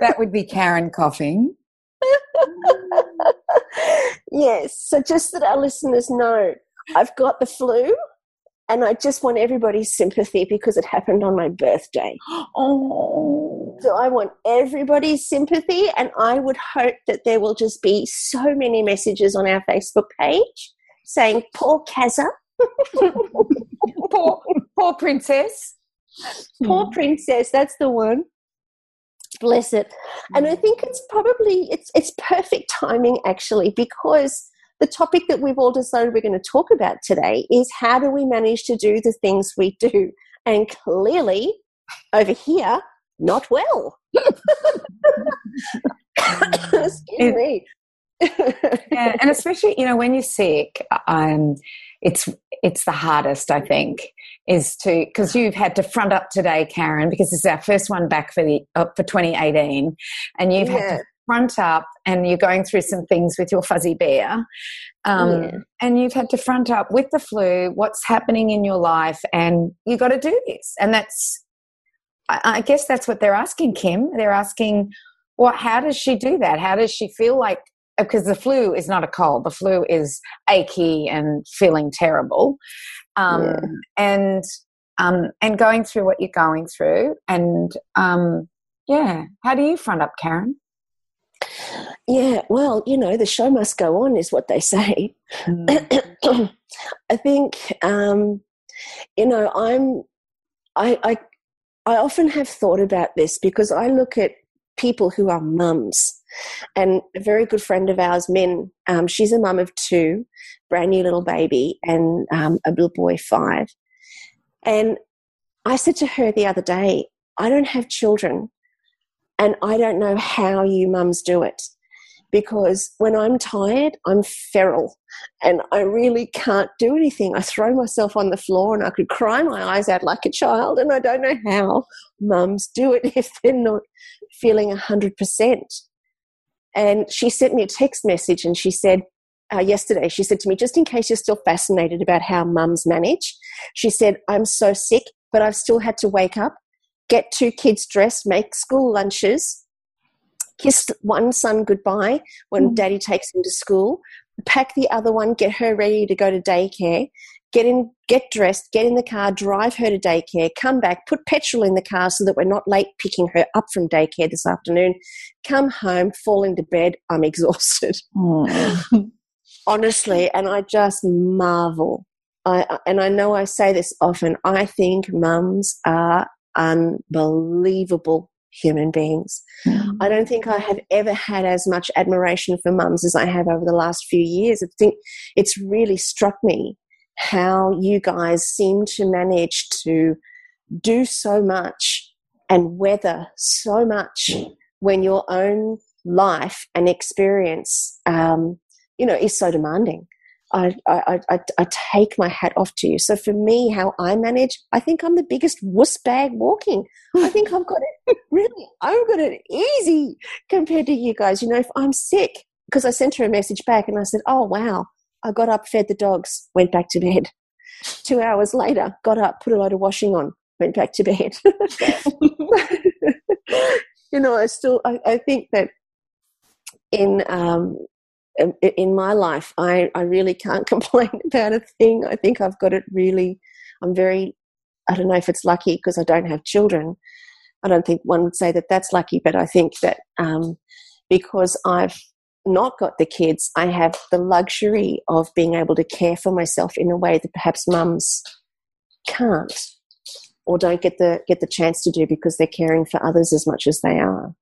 That would be Karen coughing. yes, so just that our listeners know, I've got the flu and I just want everybody's sympathy because it happened on my birthday. Oh. So I want everybody's sympathy, and I would hope that there will just be so many messages on our Facebook page saying, Poor Kaza. poor, poor princess. Poor hmm. princess, that's the one. Bless it. And I think it's probably it's it's perfect timing actually because the topic that we've all decided we're going to talk about today is how do we manage to do the things we do? And clearly, over here, not well. Excuse me. yeah, and especially you know when you're sick, um, it's it's the hardest I think is to because you've had to front up today, Karen, because this is our first one back for the uh, for 2018, and you've yeah. had to front up and you're going through some things with your fuzzy bear. Um, yeah. and you've had to front up with the flu what's happening in your life and you got to do this. And that's I, I, guess that's what they're asking kim. They're asking well how does she do that? How does she feel like because the flu is not a cold. The flu is achy and feeling terrible um, yeah. and um, and going through what you're going through and um, yeah how do you front up karen yeah, well, you know, the show must go on, is what they say. Mm. I think, um, you know, I'm, I, I, I often have thought about this because I look at people who are mums. And a very good friend of ours, Min, um, she's a mum of two, brand new little baby, and um, a little boy five. And I said to her the other day, I don't have children, and I don't know how you mums do it because when I'm tired, I'm feral and I really can't do anything. I throw myself on the floor and I could cry my eyes out like a child, and I don't know how mums do it if they're not feeling 100%. And she sent me a text message and she said, uh, yesterday, she said to me, just in case you're still fascinated about how mums manage, she said, I'm so sick, but I've still had to wake up get two kids dressed, make school lunches, kiss one son goodbye when mm. daddy takes him to school, pack the other one, get her ready to go to daycare, get in, get dressed, get in the car, drive her to daycare, come back, put petrol in the car so that we're not late picking her up from daycare this afternoon, come home, fall into bed, I'm exhausted. Mm. Honestly, and I just marvel. I, and I know I say this often, I think mums are unbelievable human beings. Mm. I don't think I have ever had as much admiration for mums as I have over the last few years. I think it's really struck me how you guys seem to manage to do so much and weather so much when your own life and experience, um, you know, is so demanding. I, I, I, I, take my hat off to you. So for me, how I manage, I think I'm the biggest wuss bag walking. I think I've got it really, I've got it easy compared to you guys. You know, if I'm sick, because I sent her a message back and I said, oh, wow, I got up, fed the dogs, went back to bed. Two hours later, got up, put a load of washing on, went back to bed. you know, I still, I, I think that in um, in my life, I, I really can't complain about a thing. I think I've got it really, I'm very, I don't know if it's lucky because I don't have children. I don't think one would say that that's lucky, but I think that um, because I've not got the kids, I have the luxury of being able to care for myself in a way that perhaps mums can't or don't get the get the chance to do because they're caring for others as much as they are.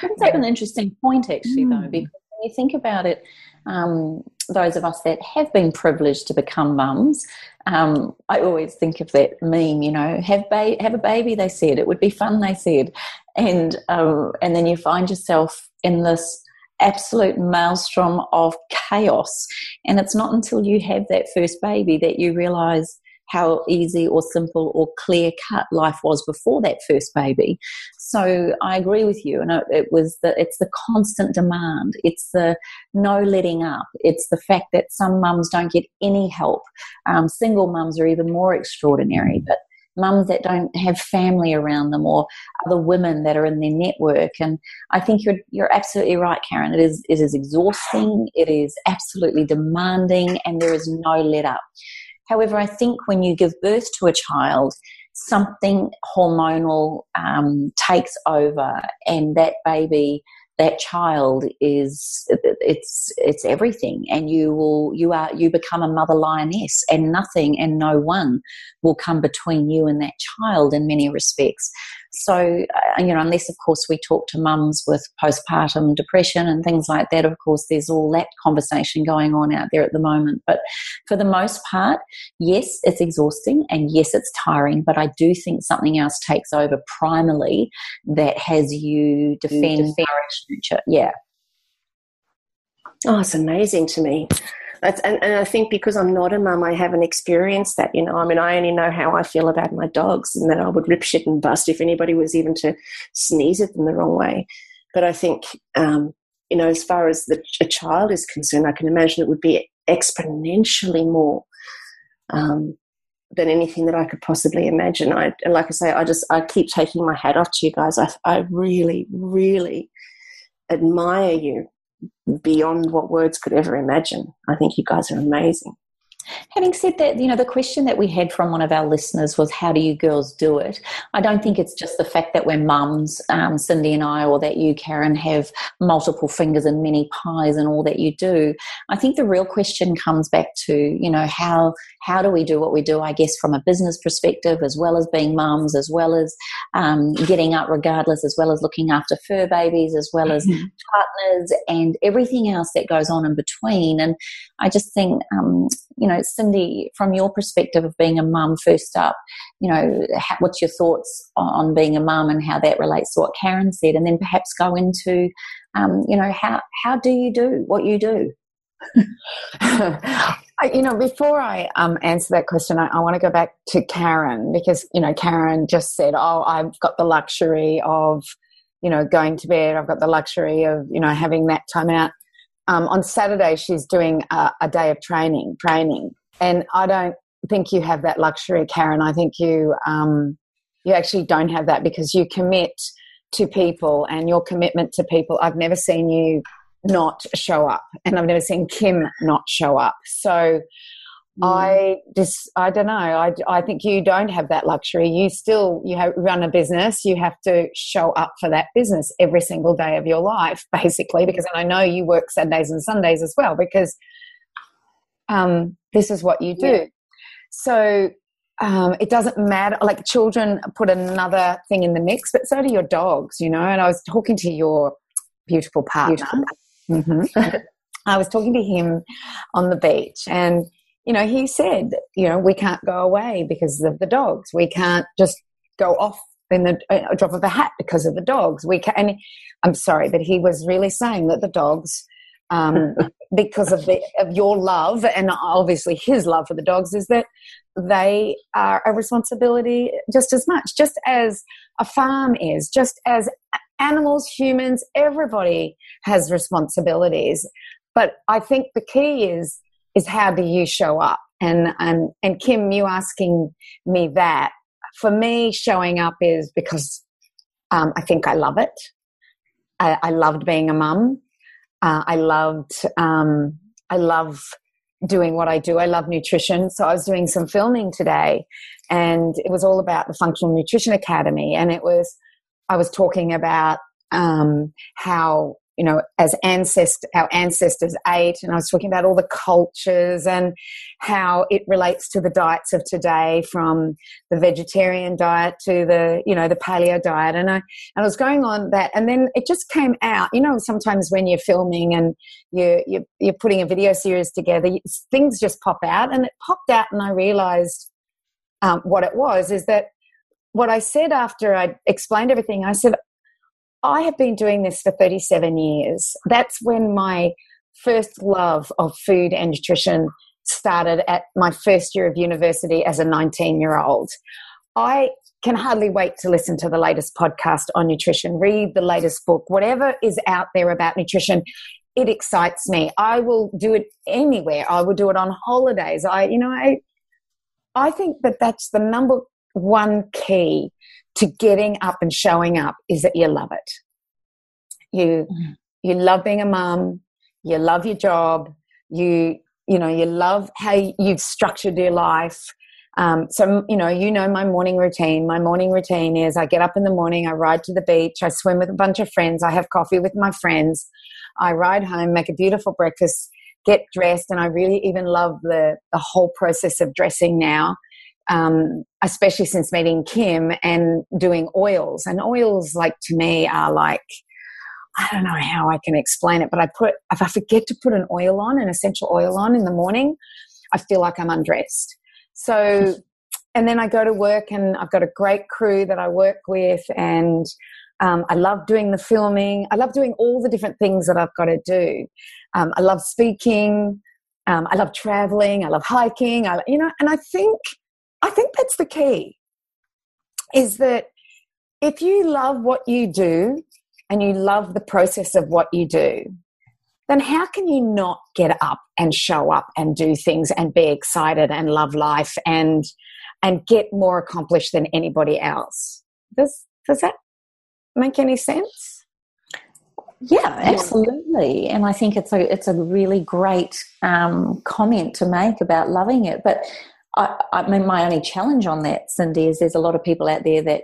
That's like an interesting point, actually, though, because when you think about it, um, those of us that have been privileged to become mums, um, I always think of that meme, you know, have ba- have a baby. They said it would be fun. They said, and uh, and then you find yourself in this absolute maelstrom of chaos. And it's not until you have that first baby that you realize how easy or simple or clear cut life was before that first baby. So I agree with you, and it was the it's the constant demand, it's the no letting up, it's the fact that some mums don't get any help. Um, single mums are even more extraordinary, but mums that don't have family around them or other women that are in their network. And I think you're you're absolutely right, Karen. It is it is exhausting, it is absolutely demanding, and there is no let up. However, I think when you give birth to a child, something hormonal um, takes over, and that baby that child is it's it's everything. And you will you are you become a mother lioness and nothing and no one will come between you and that child in many respects so, uh, you know, unless of course we talk to mums with postpartum depression and things like that, of course, there's all that conversation going on out there at the moment. But for the most part, yes, it's exhausting and yes, it's tiring, but I do think something else takes over primarily that has you defend, defend. nurture. Yeah. Oh, it's amazing to me. That's, and, and I think because I'm not a mum, I haven't experienced that. You know, I mean, I only know how I feel about my dogs, and that I would rip shit and bust if anybody was even to sneeze at them the wrong way. But I think, um, you know, as far as the, a child is concerned, I can imagine it would be exponentially more um, than anything that I could possibly imagine. I, and like I say, I just I keep taking my hat off to you guys. I, I really, really admire you beyond what words could ever imagine. I think you guys are amazing. Having said that, you know, the question that we had from one of our listeners was, How do you girls do it? I don't think it's just the fact that we're mums, um, Cyndi and I, or that you, Karen, have multiple fingers and many pies and all that you do. I think the real question comes back to, you know, how, how do we do what we do, I guess, from a business perspective, as well as being mums, as well as um, getting up regardless, as well as looking after fur babies, as well as mm-hmm. partners and everything else that goes on in between. And I just think, um, you know, Cyndi, from your perspective of being a mum first up, you know, what's your thoughts on being a mum and how that relates to what Karen said? And then perhaps go into, um, you know, how, how do you do what you do? you know, before I um, answer that question, I, I want to go back to Karen because, you know, Karen just said, Oh, I've got the luxury of, you know, going to bed. I've got the luxury of, you know, having that time out um, on Saturday she's doing a, a, day of training, training, and I don't think you have that luxury, Karen. I think you um, you actually don't have that because you commit to people, and your commitment to people. I've never seen you not show up, and I've never seen Kim not show up. So Mm. I just, I don't know. I, I think you don't have that luxury. You still, you have run a business. You have to show up for that business every single day of your life, basically, because and I know you work Saturdays and Sundays as well, because um, this is what you do. Yeah. So um, it doesn't matter. Like children put another thing in the mix, but so do your dogs, you know. And I was talking to your beautiful partner. Beautiful. Mm-hmm. I was talking to him on the beach, and you know, he said, you know, we can't go away because of the dogs. We can't just go off in the uh, drop of a hat because of the dogs. We can. And I'm sorry, but he was really saying that the dogs, um, because of the of your love and obviously his love for the dogs, is that they are a responsibility just as much, just as a farm is, just as animals, humans, everybody has responsibilities. But I think the key is is how do you show up? And, and, and Kim, you asking me that, for me, showing up is because um, I think I love it. I, I loved being a mum. Uh, I loved, um, I love doing what I do. I love nutrition. So I was doing some filming today and it was all about the Functional Nutrition Academy. And it was, I was talking about um, how you know, as ancest our ancestors ate, and I was talking about all the cultures and how it relates to the diets of today, from the vegetarian diet to the you know the paleo diet, and I and I was going on that, and then it just came out. You know, sometimes when you're filming and you you're, you're putting a video series together, things just pop out, and it popped out, and I realized um, what it was is that what I said after I explained everything, I said, I have been doing this for 37 years. That's when my first love of food and nutrition started at my first year of university as a 19 year old. I can hardly wait to listen to the latest podcast on nutrition, read the latest book, whatever is out there about nutrition. It excites me. I will do it anywhere. I will do it on holidays. I, you know, I, I think that that's the number one key to getting up and showing up is that you love it. You mm-hmm. you love being a mum, you love your job, you you know, you love how you've structured your life. Um, so you know, you know my morning routine. My morning routine is I get up in the morning, I ride to the beach, I swim with a bunch of friends, I have coffee with my friends, I ride home, make a beautiful breakfast, get dressed, and I really even love the the whole process of dressing now um, especially since meeting Kim and doing oils. And oils, like to me, are like, I don't know how I can explain it, but I put, if I forget to put an oil on, an essential oil on in the morning, I feel like I'm undressed. So, and then I go to work and I've got a great crew that I work with and um, I love doing the filming. I love doing all the different things that I've got to do. Um, I love speaking. Um, I love traveling. I love hiking. I, you know, and I think I think that's the key is that if you love what you do and you love the process of what you do, then how can you not get up and show up and do things and be excited and love life and and get more accomplished than anybody else? Does does that make any sense? Yeah, absolutely. And I think it's a it's a really great um, comment to make about loving it. But I, I mean, my only challenge on that, Cyndi, is there's a lot of people out there that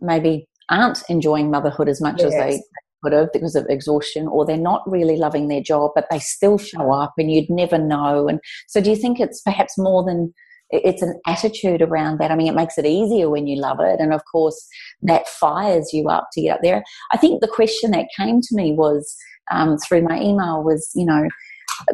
maybe aren't enjoying motherhood as much yes. as they could have because of exhaustion, or they're not really loving their job, but they still show up and you'd never know. And so, do you think it's perhaps more than it's an attitude around that? I mean, it makes it easier when you love it. And of course, that fires you up to get up there. I think the question that came to me was um, through my email was, you know,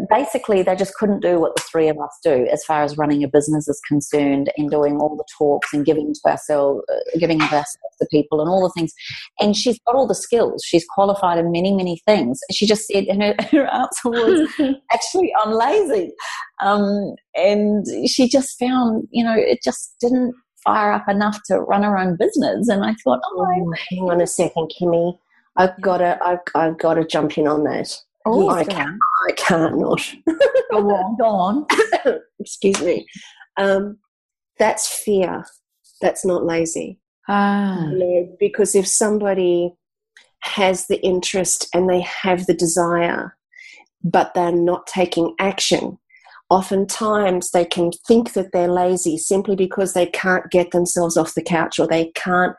basically they just couldn't do what the three of us do as far as running a business is concerned and doing all the talks and giving to ourselves uh, giving of ourselves to people and all the things. And she's got all the skills. She's qualified in many many things. She just said and her, her answer was actually i'm lazy. Um, and she just found you know it just didn't fire up enough to run her own business. And i thought oh hang on a second kimmy. I've got to I've, I've got to jump in on that Oh, I can't. I can't not. go on. Go on. Excuse me. Um, that's fear. That's not lazy. Ah. You know, because if somebody has the interest and they have the desire, but they're not taking action, oftentimes they can think that they're lazy simply because they can't get themselves off the couch or they can't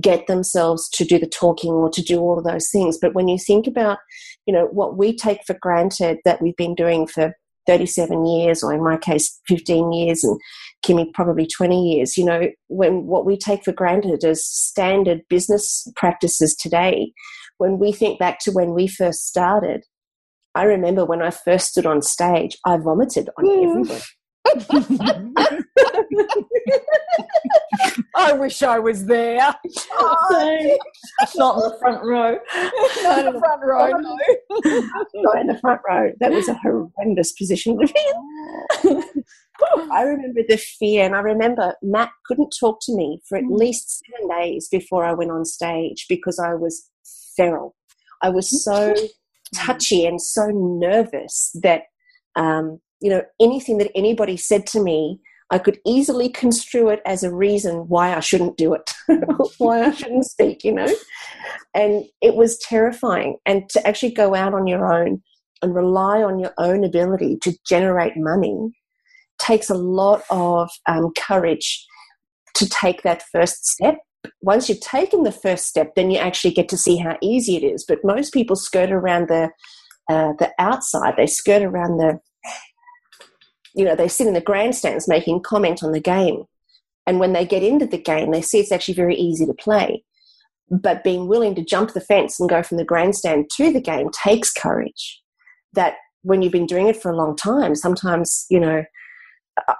get themselves to do the talking or to do all of those things. But when you think about, you know, what we take for granted that we've been doing for 37 years, or in my case, 15 years, and Kimmy probably 20 years, you know, when what we take for granted as standard business practices today, when we think back to when we first started, I remember when I first stood on stage, I vomited on mm. everybody. Wish I was there. Oh, not in the front row. Not in the front row. No. Not in the front row. That was a horrendous position to be in. I remember the fear, and I remember Matt couldn't talk to me for at mm. least seven days before I went on stage because I was feral. I was so touchy and so nervous that um, you know, anything that anybody said to me, I could easily construe it as a reason why I shouldn't do it, why I shouldn't speak, you know. And it was terrifying. And to actually go out on your own and rely on your own ability to generate money takes a lot of um, courage to take that first step once you've taken the first step, then you actually get to see how easy it is. But most people skirt around the uh, the outside. They skirt around the, you know, they sit in the grandstands making comment on the game, and when they get into the game, they see it's actually very easy to play. But being willing to jump the fence and go from the grandstand to the game takes courage. That when you've been doing it for a long time, sometimes you know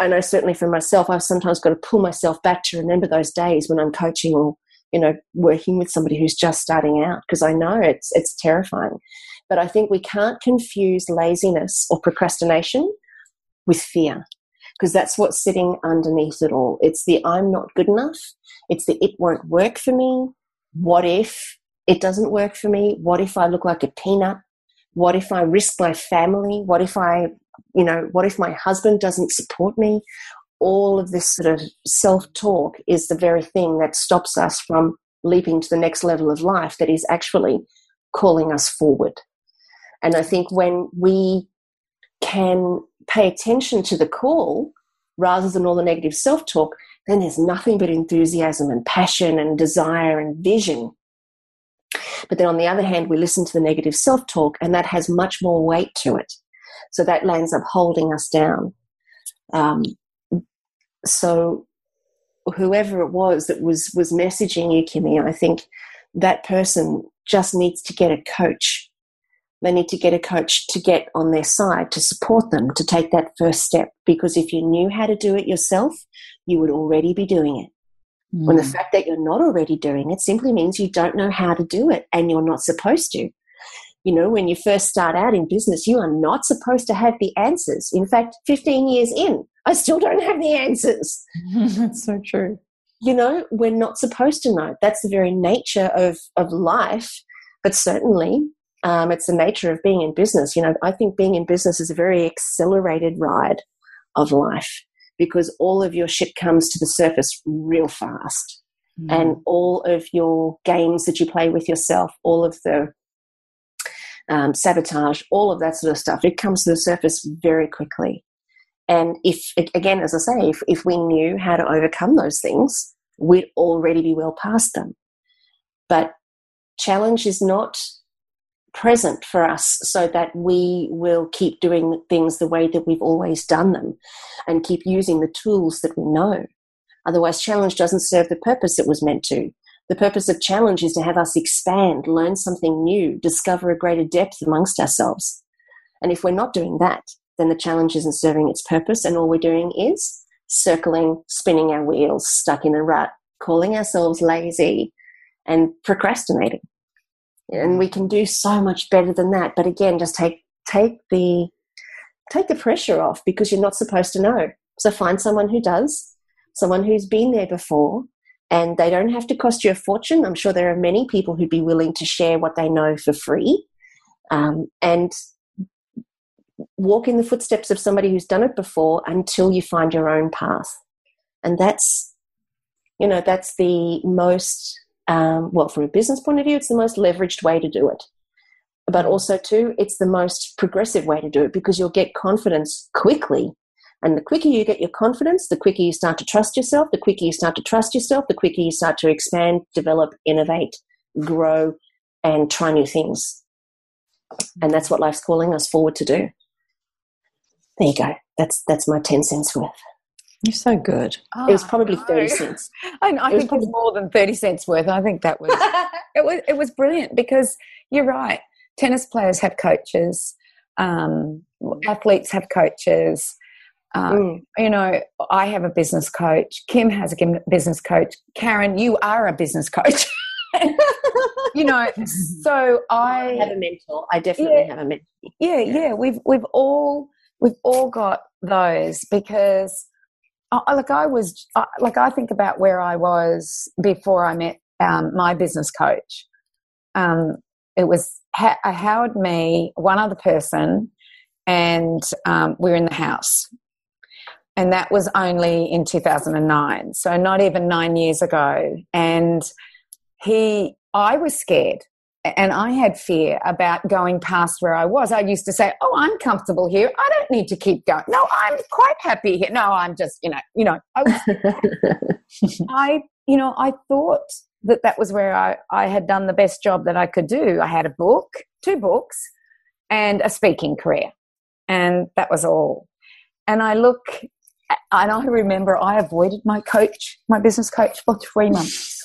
I know certainly for myself, I've sometimes got to pull myself back to remember those days when I'm coaching or you know working with somebody who's just starting out because I know it's it's terrifying. But I think we can't confuse laziness or procrastination with fear because that's what's sitting underneath it all. It's the I'm not good enough. It's the it won't work for me. What if it doesn't work for me? What if I look like a peanut? What if I risk my family? What if I you know, what if my husband doesn't support me? All of this sort of self talk is the very thing that stops us from leaping to the next level of life that is actually calling us forward. And I think when we can pay attention to the call rather than all the negative self talk, then there's nothing but enthusiasm and passion and desire and vision. But then on the other hand, we listen to the negative self talk, and that has much more weight to it. So that lands up holding us down. Um, so whoever it was that was was messaging you, Kimmy, I think that person just needs to get a coach. They need to get a coach to get on their side to support them to take that first step. Because if you knew how to do it yourself, you would already be doing it. Mm. When the hmm. fact that you're not already doing it simply means you don't know how to do it and you're not supposed to. You know, when you first start out in business, you are not supposed to have the answers. In fact, 15 years in, I still don't have the answers. That's so true. You know, we're not supposed to know. That's the very nature of, of life. But certainly, um, it's the nature of being in business. You know, I think being in business is a very accelerated ride of life because all of your shit comes to the surface real fast. Mm. And all of your games that you play with yourself, all of the um, sabotage, all of that sort of stuff. It comes to the surface very quickly. And if, again, as I say, if, if we knew how to overcome those things, we'd already be well past them. But challenge is not present for us so that we will keep doing things the way that we've always done them and keep using the tools that we know. Otherwise, challenge doesn't serve the purpose it was meant to. The purpose of challenge is to have us expand, learn something new, discover a greater depth amongst ourselves. And if we're not doing that, then the challenge isn't serving its purpose, and all we're doing is circling, spinning our wheels, stuck in a rut, calling ourselves lazy, and procrastinating. And we can do so much better than that. But again, just take take the take the pressure off because you're not supposed to know. So find someone who does, someone who's been there before, and they don't have to cost you a fortune. I'm sure there are many people who'd be willing to share what they know for free. Um, and walk in the footsteps of somebody who's done it before until you find your own path. And that's, you know, that's the most, um, well, from a business point of view, it's the most leveraged way to do it. But also, too, it's the most progressive way to do it because you'll get confidence quickly and the quicker you get your confidence, the quicker you start to trust yourself, the quicker you start to trust yourself, the quicker you start to expand, develop, innovate, grow, and try new things. And that's what life's calling us forward to do. There you go. That's that's my ten cents worth. You're so good. Oh, it was probably thirty cents. I, I it think probably- it's more than thirty cents worth. I think that was it was it was brilliant because you're right. Tennis players have coaches. Um, athletes have coaches. Um, mm. You know, I have a business coach. Kim has a business coach. Karen, you are a business coach. you know, so I, I, have a mentor. I definitely yeah, have a mentor. Yeah, yeah, yeah, We've we've all we've all got those because, uh, like, I was uh, like I think about where I was before I met um, my business coach. Um, it was ha- Howard, me, one other person, and um, we we're in the house. And that was only in 2009 so not even nine years ago. And he i was scared and I had fear about going past where I was. I used to say, "Oh, I'm comfortable here. I don't need to keep going." No, I'm quite happy here. No, I'm just, you know, you know, I, was, I you know, I thought that that was where I, I had done the best job that I could do. I had a book, two books, and a speaking career, and that was all. And I look, and I remember I avoided my coach, my business coach, for three months.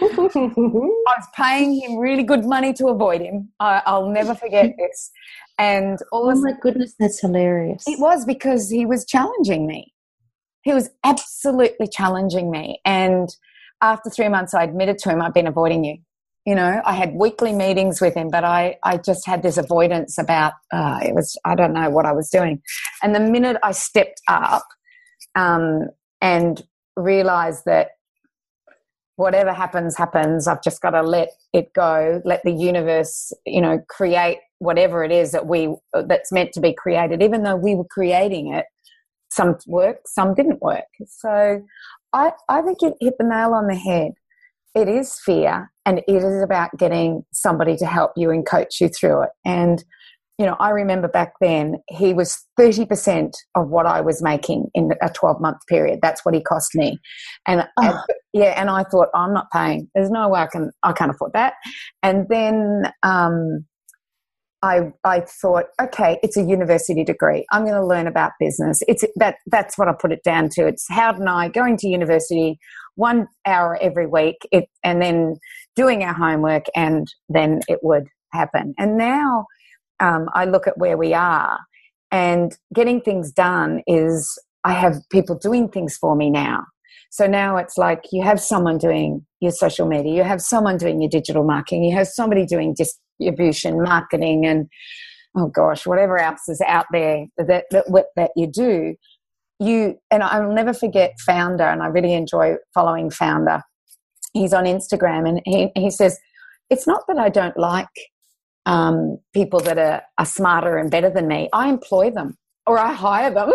I was paying him really good money to avoid him. I, will never forget this. And all oh my goodness, that's hilarious. It was because he was challenging me. He was absolutely challenging me. And after three months, I admitted to him, I've been avoiding you. You know, I had weekly meetings with him, but I, I just had this avoidance about, uh, it was, I don't know what I was doing. And the minute I stepped up um, and realized that whatever happens happens. I've just got to let it go let the universe you know create whatever it is that we that's meant to be created. Even though we were creating it some worked some didn't work. So i i think it hit the nail on the head. It is fear and it is about getting somebody to help you and coach you through it. And you know, I remember back then he was 30% of what I was making in a 12 month period. That's what he cost me. And, oh. and yeah, and I thought, oh, I'm not paying. There's no way I can, I can't afford that. And then, um, I, I thought, okay, it's a university degree. I'm going to learn about business. It's that, that's what I put it down to. It's how did I going to university one hour every week it, and then doing our homework and then it would happen. And now, um, I look at where we are and getting things done is I have people doing things for me now. So now it's like you have someone doing your social media, you have someone doing your digital marketing, you have somebody doing distribution, marketing, and oh gosh, whatever else is out there that that, that you do. You and I'll never forget Founder, and I really enjoy following Founder. He's on Instagram, and he he says it's not that I don't like um, people that are, are smarter and better than me, I employ them or I hire them.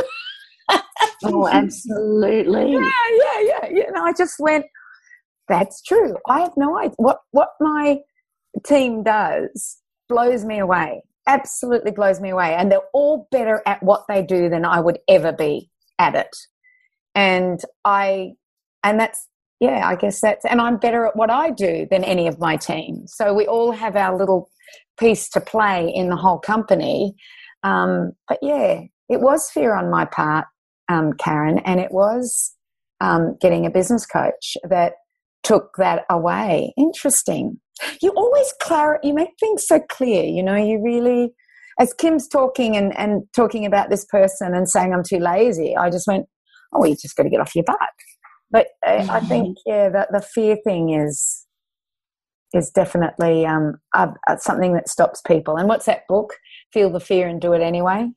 oh, absolutely. Yeah, yeah, yeah. You know, I just went, that's true. I have no idea. What, what my team does blows me away. Absolutely blows me away. And they're all better at what they do than I would ever be at it. And I, and that's, yeah, I guess that's, and I'm better at what I do than any of my team. So we all have our little piece to play in the whole company. Um, but yeah, it was fear on my part, um, Karen, and it was um, getting a business coach that took that away. Interesting. You always clar- you make things so clear. You know, you really, as Kim's talking and, and talking about this person and saying I'm too lazy, I just went, oh, you just got to get off your butt. But uh, I think, yeah, that the fear thing is is definitely um, something that stops people. And what's that book? Feel the fear and do it anyway.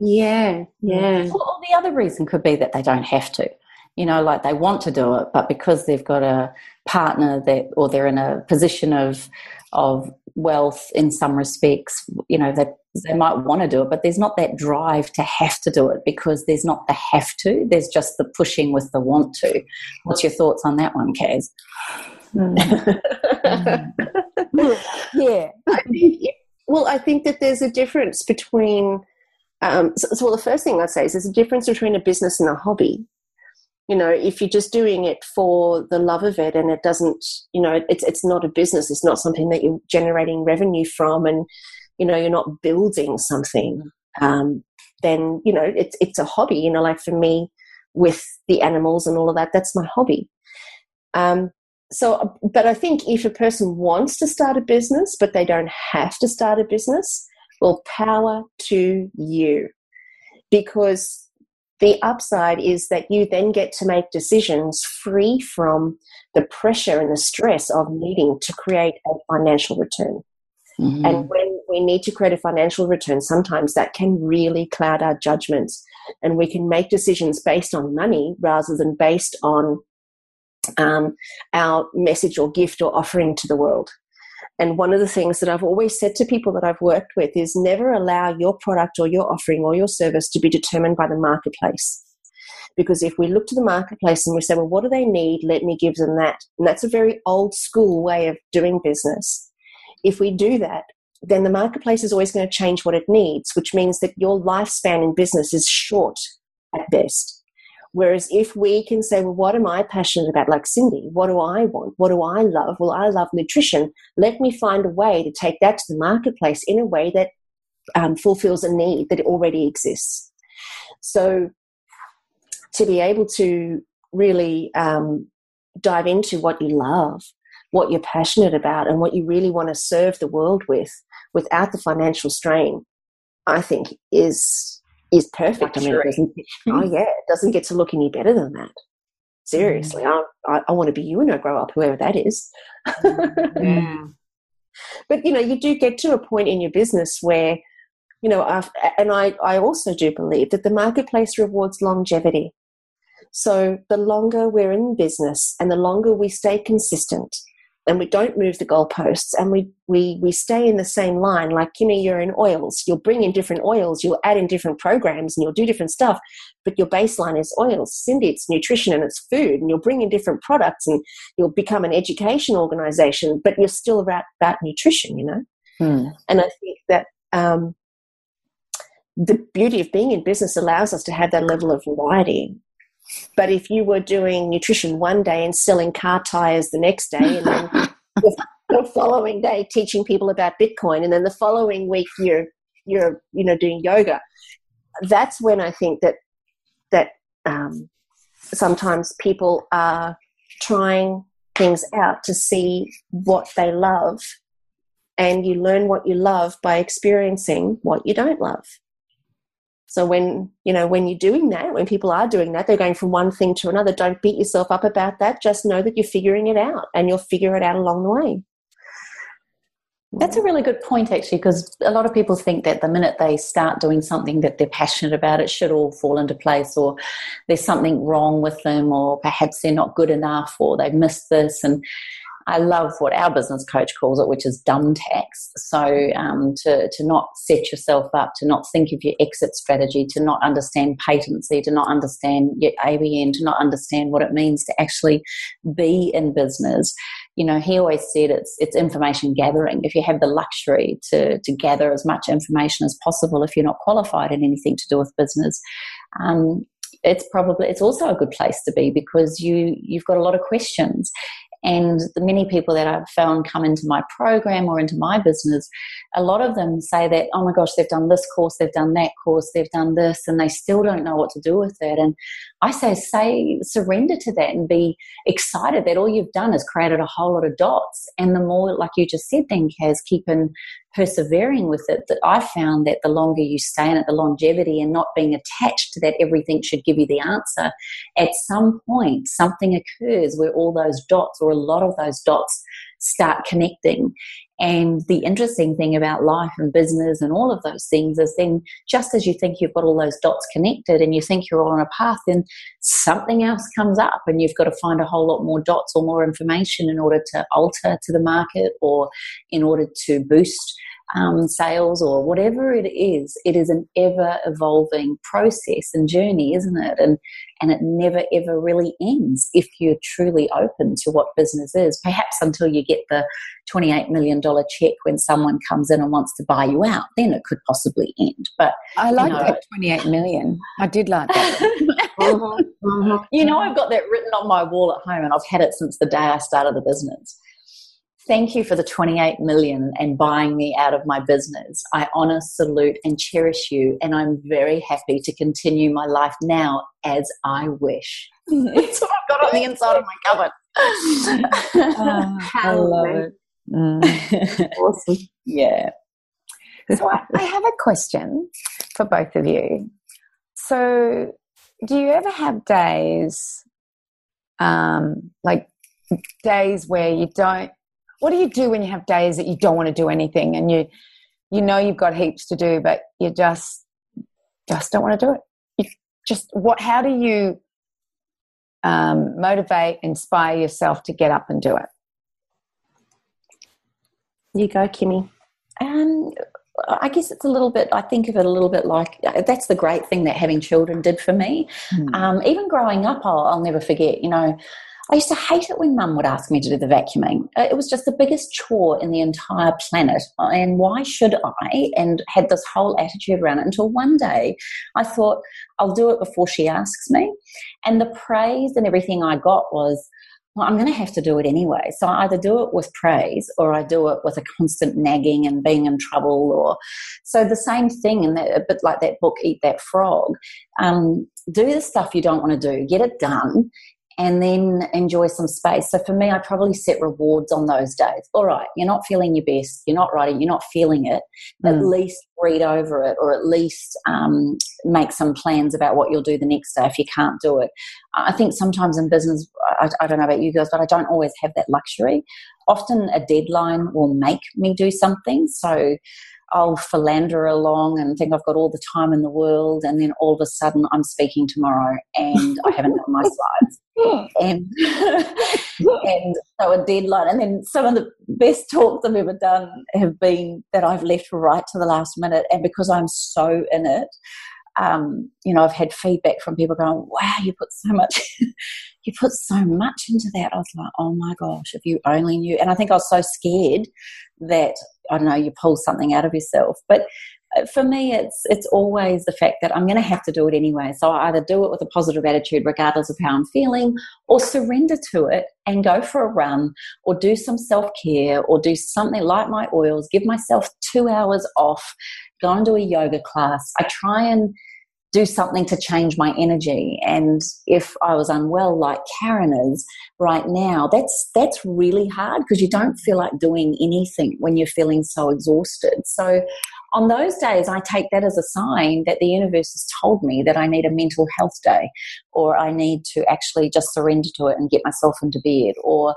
Yeah, yeah. Well, the other reason could be that they don't have to. You know, like they want to do it, but because they've got a partner that, or they're in a position of of wealth in some respects, you know, that they might want to do it, but there's not that drive to have to do it because there's not the have to. There's just the pushing with the want to. What's your thoughts on that one, Kaz? Mm. yeah, I think. Well, I think that there's a difference between. Um, so, so, well, the first thing I'd say is there's a difference between a business and a hobby. You know, if you're just doing it for the love of it and it doesn't, you know, it's it's not a business. It's not something that you're generating revenue from, and you know, you're not building something. Um, then you know, it's it's a hobby. You know, like for me, with the animals and all of that, that's my hobby. Um, so, but I think if a person wants to start a business, but they don't have to start a business, well, power to you. Because the upside is that you then get to make decisions free from the pressure and the stress of needing to create a financial return. Mm-hmm. And when we need to create a financial return, sometimes that can really cloud our judgments. And we can make decisions based on money rather than based on um, our message or gift or offering to the world. And one of the things that I've always said to people that I've worked with is never allow your product or your offering or your service to be determined by the marketplace. Because if we look to the marketplace and we say, well, what do they need? Let me give them that. And that's a very old school way of doing business. if we do that, then the marketplace is always going to change what it needs, which means that your lifespan in business is short at best. Whereas if we can say, well, what am I passionate about? Like Cyndi, what do I want? What do I love? Well, I love nutrition. Let me find a way to take that to the marketplace in a way that um, fulfills a need that already exists. So to be able to really um, dive into what you love, what you're passionate about, and what you really want to serve the world with without the financial strain, I think is is perfect. I mean, it doesn't, oh yeah, it doesn't get to look any better than that. Seriously, mm. I, I, want to be you when I grow up, whoever that is. yeah. But you know, you do get to a point in your business where, you know, and I, I also do believe that the marketplace rewards longevity. So the longer we're in business and the longer we stay consistent and we don't move the goalposts and we, we, we stay in the same line, like, you know, you're in oils, you'll bring in different oils, you'll add in different programs and you'll do different stuff, but your baseline is oils. Cyndi, it's nutrition and it's food, and you'll bring in different products and you'll become an education organization, but you're still about, about nutrition, you know? Hmm. And I think that um, the beauty of being in business allows us to have that level of variety but if you were doing nutrition one day and selling car tires the next day, and then the following day teaching people about Bitcoin, and then the following week you're you're you know doing yoga, that's when I think that that um, sometimes people are trying things out to see what they love, and you learn what you love by experiencing what you don't love. So when, you know, when you're doing that, when people are doing that, they're going from one thing to another. Don't beat yourself up about that. Just know that you're figuring it out and you'll figure it out along the way. That's a really good point, actually, because a lot of people think that the minute they start doing something that they're passionate about, it should all fall into place, or there's something wrong with them, or perhaps they're not good enough, or they've missed this. And I love what our business coach calls it, which is dumb tax. So um, to, to not set yourself up, to not think of your exit strategy, to not understand patency, to not understand your ABN, to not understand what it means to actually be in business. You know, he always said it's it's information gathering. If you have the luxury to to gather as much information as possible, if you're not qualified in anything to do with business, um, it's probably it's also a good place to be because you you've got a lot of questions and the many people that I've found come into my program or into my business, a lot of them say that, oh my gosh, they've done this course, they've done that course, they've done this, and they still don't know what to do with it. And I say, say, surrender to that and be excited that all you've done is created a whole lot of dots. And the more, like you just said, then, Kaz, keeping persevering with it that I found that the longer you stay in it, the longevity and not being attached to that everything should give you the answer, at some point something occurs where all those dots or a lot of those dots start connecting. And the interesting thing about life and business and all of those things is then just as you think you've got all those dots connected and you think you're all on a path, then something else comes up and you've got to find a whole lot more dots or more information in order to alter to the market or in order to boost um, sales or whatever it is, it is an ever evolving process and journey, isn't it? And and it never ever really ends if you're truly open to what business is. Perhaps until you get the twenty eight million dollar check when someone comes in and wants to buy you out, then it could possibly end. But I like you know, that twenty eight million. I did like that. uh-huh, uh-huh. You know, I've got that written on my wall at home, and I've had it since the day I started the business thank you for the 28 million and buying me out of my business. I honor, salute, and cherish you, and I'm very happy to continue my life now as I wish. That's what I've got on the inside of my cupboard. oh, I love it. Mm. awesome. Yeah. So I, I have a question for both of you. So, do you ever have days, um, like days where you don't what do you do when you have days that you don't want to do anything and you you know you've got heaps to do but you just just don't want to do it you just what how do you um, motivate inspire yourself to get up and do it you go kimmy um, I guess it's a little bit, I think of it a little bit like that's the great thing that having children did for me. Mm. Um, even growing up, I'll, I'll, never forget, you know, I used to hate it when mum would ask me to do the vacuuming. Uh, it was just the biggest chore in the entire planet. And why should I? And had this whole attitude around it until one day I thought, I'll do it before she asks me. And the praise and everything I got was, well, I'm going to have to do it anyway. So I either do it with praise or I do it with a constant nagging and being in trouble. Or so the same thing, and a bit like that book, Eat That Frog. Um, do the stuff you don't want to do, get it done, and then enjoy some space. So for me, I probably set rewards on those days. All right, you're not feeling your best, you're not writing, you're not feeling it. Mm. At least read over it, or at least um, make some plans about what you'll do the next day if you can't do it. I think sometimes in business, I, I don't know about you girls, but I don't always have that luxury. Often a deadline will make me do something. So I'll philander along and think I've got all the time in the world, and then all of a sudden I'm speaking tomorrow and I haven't done my slides. And, and so a deadline. And then some of the best talks I've ever done have been that I've left right to the last minute. And because I'm so in it, um, you know, I've had feedback from people going, wow, you put so much, you put so much into that. I was like, oh my gosh, if you only knew. And I think I was so scared that I don't know, you pull something out of yourself. But uh, for me, it's it's always the fact that I'm going to have to do it anyway. So I either do it with a positive attitude, regardless of how I'm feeling, or surrender to it and go for a run, or do some self care, or do something like my oils. Give myself two hours off. Go and do a yoga class. I try and do something to change my energy. And if I was unwell, like Karen is right now, that's that's really hard because you don't feel like doing anything when you're feeling so exhausted. So on those days, I take that as a sign that the universe has told me that I need a mental health day, or I need to actually just surrender to it and get myself into bed, or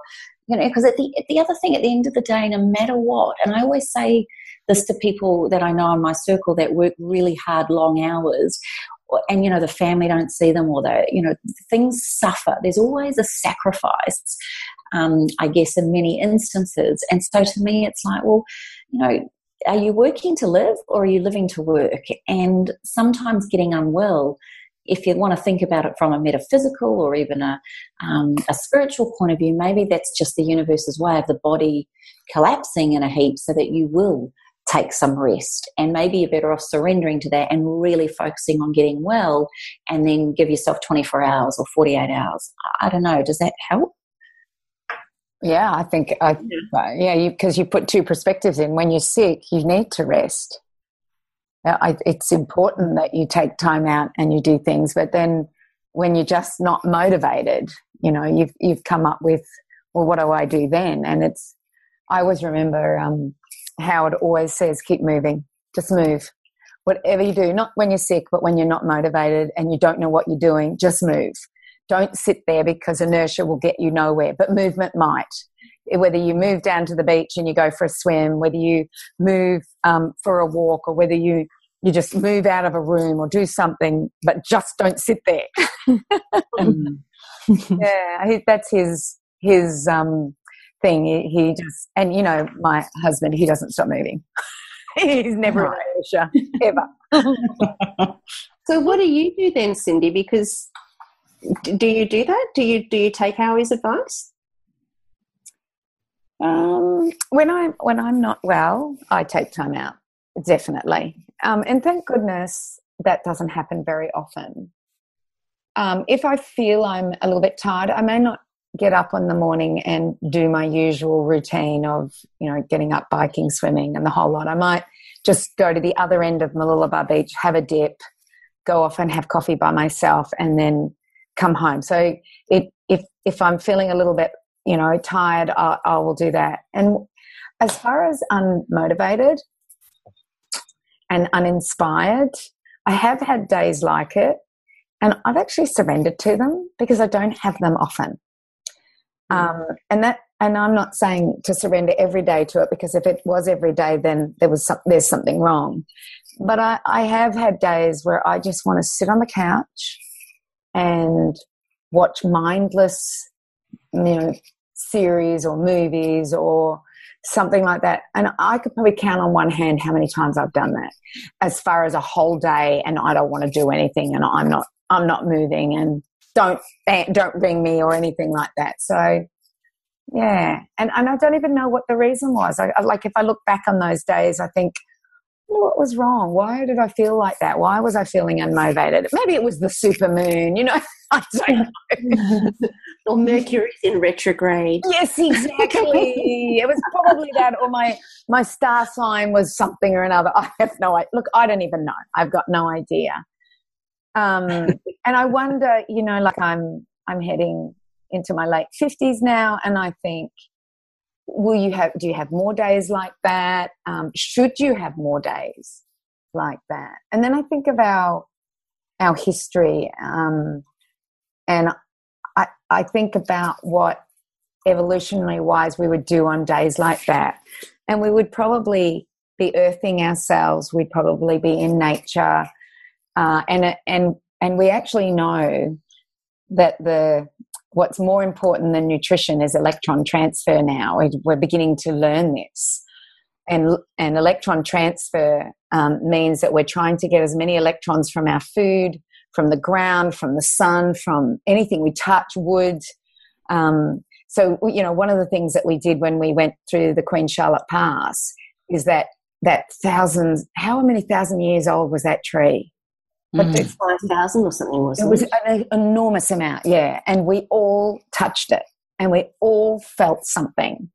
you know, because at the at the other thing, at the end of the day, no matter what, and I always say this to people that I know in my circle that work really hard, long hours, and you know the family don't see them, or the you know things suffer. There's always a sacrifice, um, I guess, in many instances. And so to me, it's like, well, you know, are you working to live or are you living to work? And sometimes getting unwell if you want to think about it from a metaphysical or even a, um, a spiritual point of view, maybe that's just the universe's way of the body collapsing in a heap so that you will take some rest. And maybe you're better off surrendering to that and really focusing on getting well and then give yourself 24 hours or 48 hours. I don't know. Does that help? Yeah, I think, I, yeah, because you, you, put two perspectives in. When you're sick, you need to rest. I, it's important that you take time out and you do things, but then when you're just not motivated, you know, you've you've come up with, well, what do I do then? And it's, I always remember um, Howard always says, keep moving, just move. Whatever you do, not when you're sick, but when you're not motivated and you don't know what you're doing, just move. Don't sit there because inertia will get you nowhere, but movement might. Whether you move down to the beach and you go for a swim, whether you move um, for a walk, or whether you you just move out of a room or do something, but just don't sit there. mm. yeah, that's his his um, thing. He, he, just, and you know, my husband, he doesn't stop moving. He's never in Asia, ever. so, what do you do then, Cyndi? Because do you do that? Do you do you take Howie's advice? Um, when I'm when I'm not well, I take time out. Definitely, um, and thank goodness that doesn't happen very often. Um, if I feel I'm a little bit tired, I may not get up in the morning and do my usual routine of, you know, getting up, biking, swimming, and the whole lot. I might just go to the other end of Mooloolaba Beach, have a dip, go off and have coffee by myself, and then come home. So it, if if I'm feeling a little bit, you know, tired, I, I will do that. And as far as unmotivated and uninspired, I have had days like it, and I've actually surrendered to them because I don't have them often. Um, and that, and I'm not saying to surrender every day to it because if it was every day, then there was some, there's something wrong. But I, I have had days where I just want to sit on the couch and watch mindless, you know, series or movies or something like that. And I could probably count on one hand how many times I've done that as far as a whole day and I don't want to do anything and I'm not, I'm not moving and don't don't ring me or anything like that. So yeah, and and I don't even know what the reason was. I, like if I look back on those days, I think what was wrong? Why did I feel like that? Why was I feeling unmotivated? Maybe it was the super moon, you know. I don't know. or Mercury's in retrograde. Yes, exactly. it was probably that, or my my star sign was something or another. I have no idea. Look, I don't even know. I've got no idea. Um, and I wonder, you know, like I'm I'm heading into my late fifties now, and I think will you have do you have more days like that? Um, should you have more days like that? And then i think of our our history um, and I, I think about what evolutionary wise we would do on days like that. And we would probably be earthing ourselves. We'd probably be in nature uh, and and and we actually know that the what's more important than nutrition is electron transfer now. We're beginning to learn this. And, and electron transfer um, means that we're trying to get as many electrons from our food, from the ground, from the sun, from anything we touch, wood. Um, so, you know, one of the things that we did when we went through the Queen Charlotte Pass is that that thousands, how many thousand years old was that tree? But mm. it's 5,000 or something, wasn't it? It was an enormous amount, yeah. And we all touched it and we all felt something.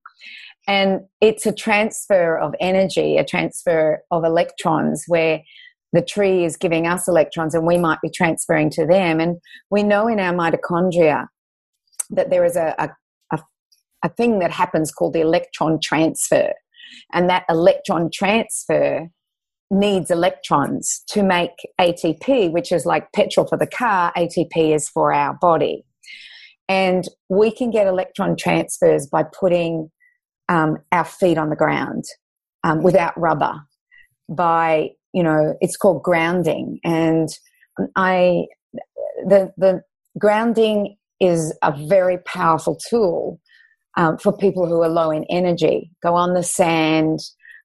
And it's a transfer of energy, a transfer of electrons where the tree is giving us electrons and we might be transferring to them. And we know in our mitochondria that there is a, a, a, a thing that happens called the electron transfer. And that electron transfer needs electrons to make ATP, which is like petrol for the car, ATP is for our body. And we can get electron transfers by putting um, our feet on the ground um, without rubber, by, you know, it's called grounding. And I, the, the grounding is a very powerful tool um, for people who are low in energy. Go on the sand,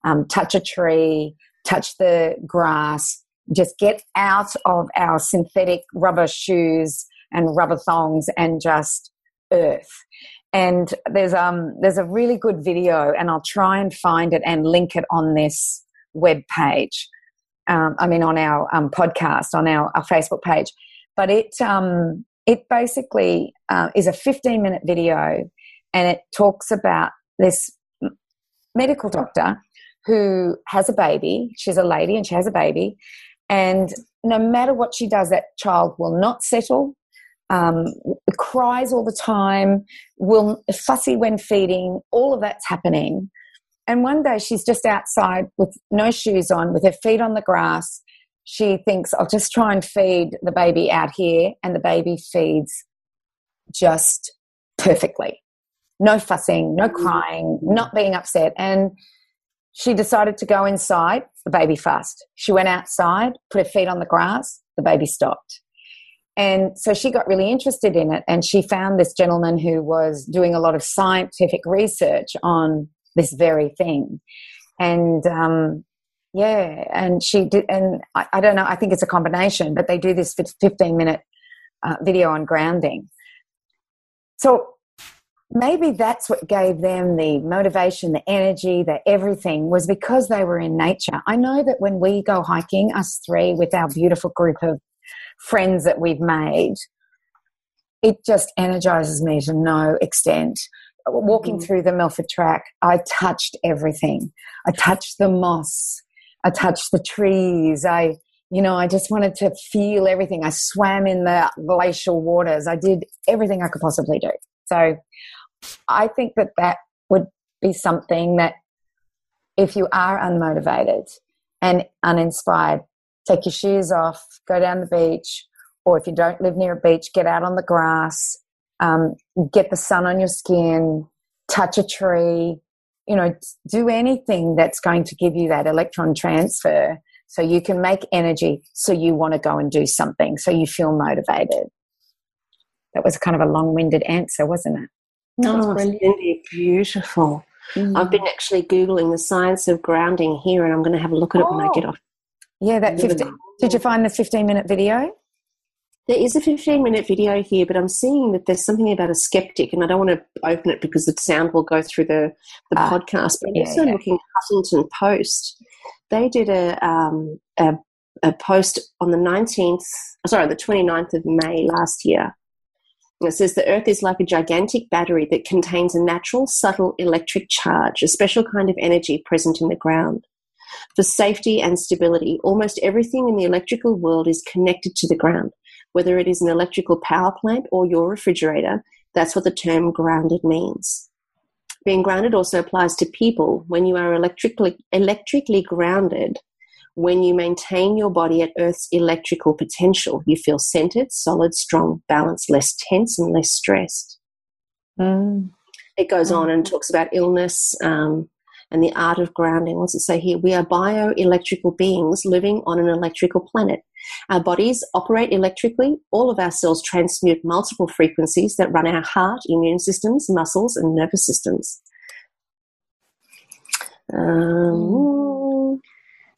um, touch a tree, touch the grass, just get out of our synthetic rubber shoes and rubber thongs and just earth. And there's um there's a really good video, and I'll try and find it and link it on this web page. Um, I mean, on our um, podcast, on our, our Facebook page. But it um, it basically uh, is a 15 minute video, and it talks about this medical doctor who has a baby. She's a lady and she has a baby. And no matter what she does, that child will not settle, um, cries all the time, will fussy when feeding, all of that's happening. And one day she's just outside with no shoes on, with her feet on the grass. She thinks, I'll just try and feed the baby out here. And the baby feeds just perfectly. No fussing, no crying, not being upset. And she decided to go inside, the baby fast. She went outside, put her feet on the grass, the baby stopped. And so she got really interested in it and she found this gentleman who was doing a lot of scientific research on this very thing. And um, yeah, and she did, and I, I, don't know, I think it's a combination, but they do this 15 minute uh, video on grounding. So maybe that's what gave them the motivation, the energy, the everything was because they were in nature. I know that when we go hiking, us three, with our beautiful group of friends that we've made, it just energizes me to no extent. Walking mm-hmm. through the Milford track, I touched everything. I touched the moss. I touched the trees. I, you know, I just wanted to feel everything. I swam in the glacial waters. I did everything I could possibly do. So I think that that would be something that if you are unmotivated and uninspired, take your shoes off, go down the beach, or if you don't live near a beach, get out on the grass, um, get the sun on your skin, touch a tree, you know, do anything that's going to give you that electron transfer so you can make energy so you want to go and do something, so you feel motivated. That was kind of a long winded answer, wasn't it? Oh, Cyndi, beautiful. Mm. I've been actually Googling the science of grounding here and I'm going to have a look at it oh. when I get off. Yeah, that 15. Did you find the 15 minute video? There is a 15 minute video here, but I'm seeing that there's something about a skeptic, and I don't want to open it because the sound will go through the, the Ah, podcast. But I'm yeah, also yeah. looking at Huffington Post. They did a, um, a, a post on the 19th, sorry, the 29th of May last year. It says the Earth is like a gigantic battery that contains a natural, subtle electric charge, a special kind of energy present in the ground. For safety and stability, almost everything in the electrical world is connected to the ground whether it is an electrical power plant or your refrigerator, that's what the term grounded means. Being grounded also applies to people. When you are electrically, electrically grounded, when you maintain your body at Earth's electrical potential, you feel centered, solid, strong, balanced, less tense, and less stressed. Mm. It goes on and talks about illness um, and the art of grounding. What's it say here? We are bioelectrical beings living on an electrical planet. Our bodies operate electrically. All of our cells transmute multiple frequencies that run our heart, immune systems, muscles, and nervous systems. Um,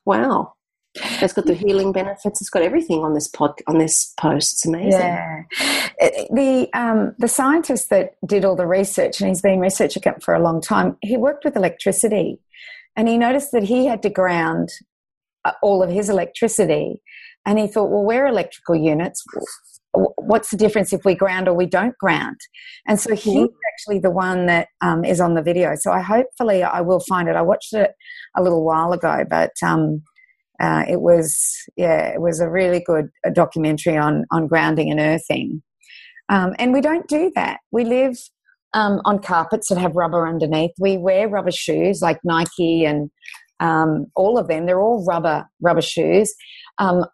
wow. It's got the healing benefits. It's got everything on this pod, on this post. It's amazing. Yeah, the um, the scientist that did all the research, and he's been researching it for a long time. He worked with electricity, and he noticed that he had to ground uh, all of his electricity. And he thought, well, we're electrical units. What's the difference if we ground or we don't ground? And so he's actually the one that um, is on the video. So I hopefully I will find it. I watched it a little while ago, but um, uh, it was yeah, it was a really good uh, documentary on on grounding and earthing. Um, and we don't do that. We live um, on carpets that have rubber underneath. We wear rubber shoes like Nike and um, all of them. They're all rubber rubber shoes. Um,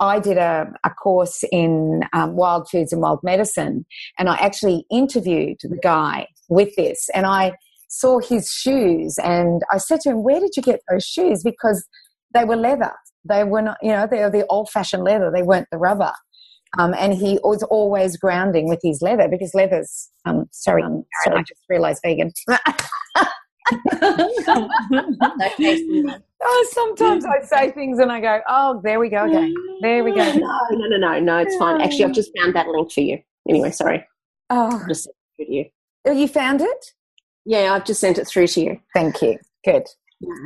I did a, a course in um, wild foods and wild medicine, and I actually interviewed the guy with this, and I saw his shoes, and I said to him, "Where did you get those shoes?" Because they were leather. They were not, you know, they were the old-fashioned leather. They weren't the rubber. Um, and he was always grounding with his leather because leather's. Um, sorry, um, sorry, I just realised vegan. oh, sometimes I say things and I go, "Oh, there we go again. There we go." No, no, no, no, no. It's fine. Actually, I've just found that link for you. Anyway, sorry. Oh, I've just sent it through to you. oh, you found it? Yeah, I've just sent it through to you. Thank you. Good,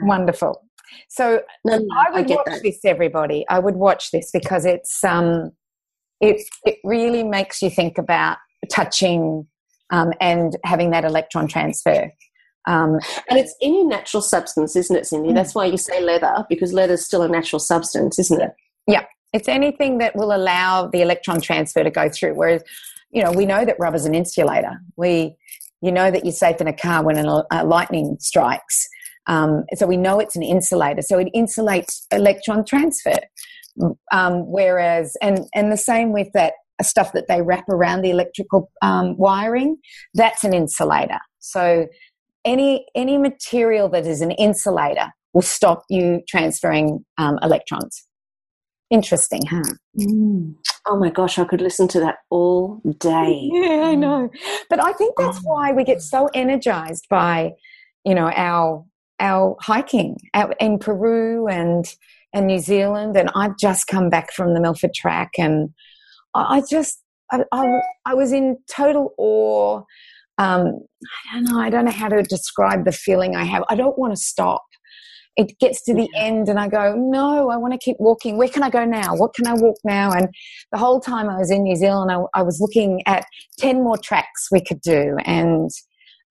wonderful. So No, no, I I, would get watch that. this, everybody. I would watch this because it's um, it it really makes you think about touching um, and having that electron transfer. Um, And it's any natural substance, isn't it, Cyndi? Mm. That's why you say leather, because leather is still a natural substance, isn't it? Yeah, it's anything that will allow the electron transfer to go through. Whereas, you know, we know that rubber's an insulator. We, you know, that you're safe in a car when a, a lightning strikes. Um, so we know it's an insulator. So it insulates electron transfer. Um, whereas, and and the same with that stuff that they wrap around the electrical um, wiring, that's an insulator. So any any material that is an insulator will stop you transferring um, electrons. Interesting, huh? Oh my gosh, I could listen to that all day. Yeah, I know. But I think that's why we get so energized by, you know, our our hiking out in Peru and and New Zealand. And I've just come back from the Milford Track, and I I just I, I, I was in total awe. Um, I don't know. I don't know how to describe the feeling I have. I don't want to stop. It gets to the end, and I go, no, I want to keep walking. Where can I go now? What can I walk now? And the whole time I was in New Zealand, I, I was looking at 10 more tracks we could do. And,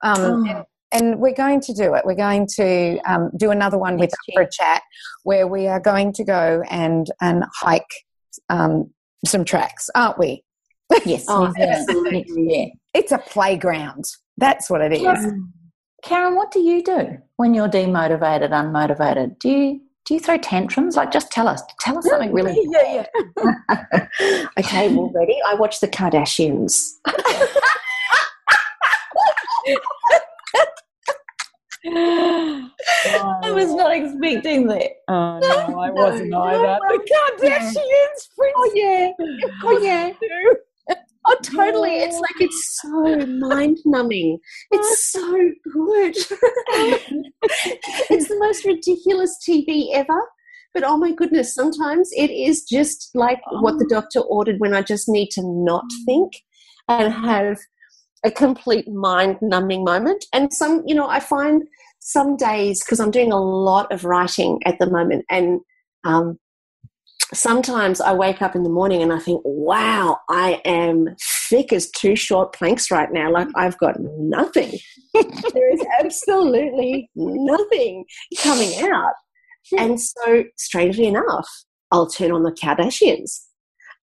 um, Oh. and, and we're going to do it. We're going to um, do another one with for a chat where we are going to go and, and hike um, some tracks, aren't we? Yes, Oh, absolutely. It's a playground. That's what it is. Karen, what do you do when you're demotivated, unmotivated? Do you do you throw tantrums? Like, just tell us. Tell us something really. yeah, yeah. okay, well, ready? I watch the Kardashians. I was not expecting that. Oh no, I wasn't either. The Kardashians, Prince. Oh, yeah. Oh yeah. Oh, totally. It's like it's so mind numbing. It's so good. it's the most ridiculous TV ever. but oh my goodness, sometimes it is just like what the doctor ordered when I just need to not think and have a complete mind numbing moment. And some, you know, I find some days because I'm doing a lot of writing at the moment, and um, sometimes I wake up in the morning and I think, wow, I am thick as two short planks right now. Like I've got nothing. there is absolutely nothing coming out. And so, strangely enough, I'll turn on the Kardashians.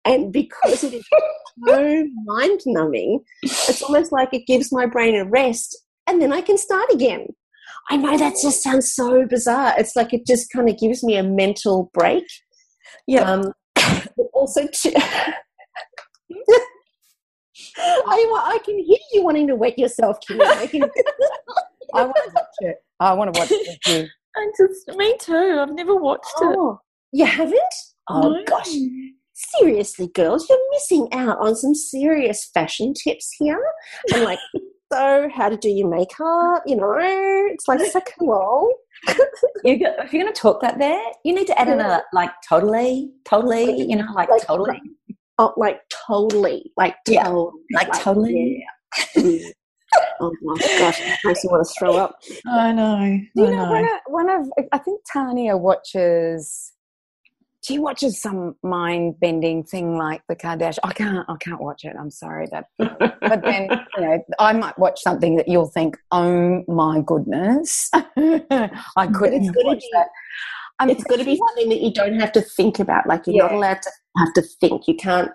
And because it is so mind numbing, it's almost like it gives my brain a rest and then I can start again. I know that just sounds so bizarre. It's like it just kind of gives me a mental break. Yeah. Um, but also, to, I, I can hear you wanting to wet yourself, Kim. I, can, I want to watch it. I want to watch it. I just, me too. I've never watched it. oh, you haven't? Oh, No. gosh. Seriously, girls, you're missing out on some serious fashion tips here. And like, so how to do your makeup, you know, it's like so cool. You go, if you're going to talk that there, you need to add in a like totally, totally, you know, like, Like- totally, Oh, like totally, like Yeah, totally, like totally. yeah. Mm. oh my gosh, it makes me want to throw up. I know. Do you know, one of I think Tania watches. She watches some mind bending thing like the Kardashian. I can't. I can't watch it. I'm sorry that. But then you know, I might watch something that you'll think, "Oh my goodness, I couldn't it's watch be- that." Um, it's got to be something that you don't have to think about. Like you're not allowed to have to think. You can't.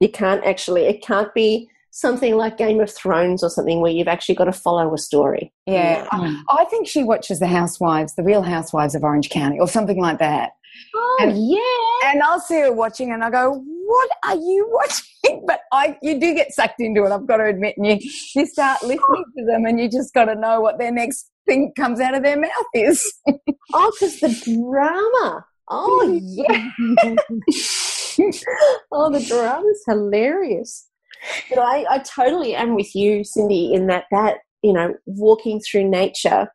You can't actually. It can't be something like Game of Thrones or something where you've actually got to follow a story. Yeah, Mm. I, I think she watches the Housewives, the Real Housewives of Orange County, or something like that. Oh And- yeah. And I'll see her watching, and I go, "What are you watching?" But I, you do get sucked into it. I've got to admit, and you, you start listening to them, and you just got to know what their next thing comes out of their mouth is. Oh, because the drama. Oh yeah. oh, the drama's hilarious. But I, I totally am with you, Cyndi, in that that you know walking through nature,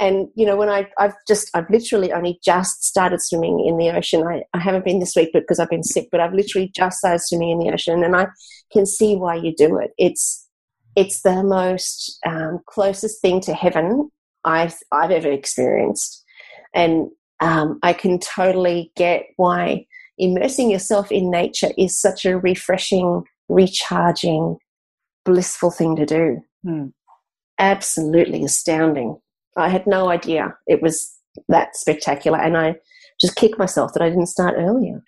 and you know when I I've just I've literally only just started swimming in the ocean. I, I haven't been this week, but because I've been sick, but I've literally just started swimming in the ocean, and I can see why you do it. It's it's the most um, closest thing to heaven I've I've ever experienced, and um, I can totally get why immersing yourself in nature is such a refreshing, recharging, blissful thing to do. Hmm. Absolutely astounding. I had no idea it was that spectacular, and I just kick myself that I didn't start earlier.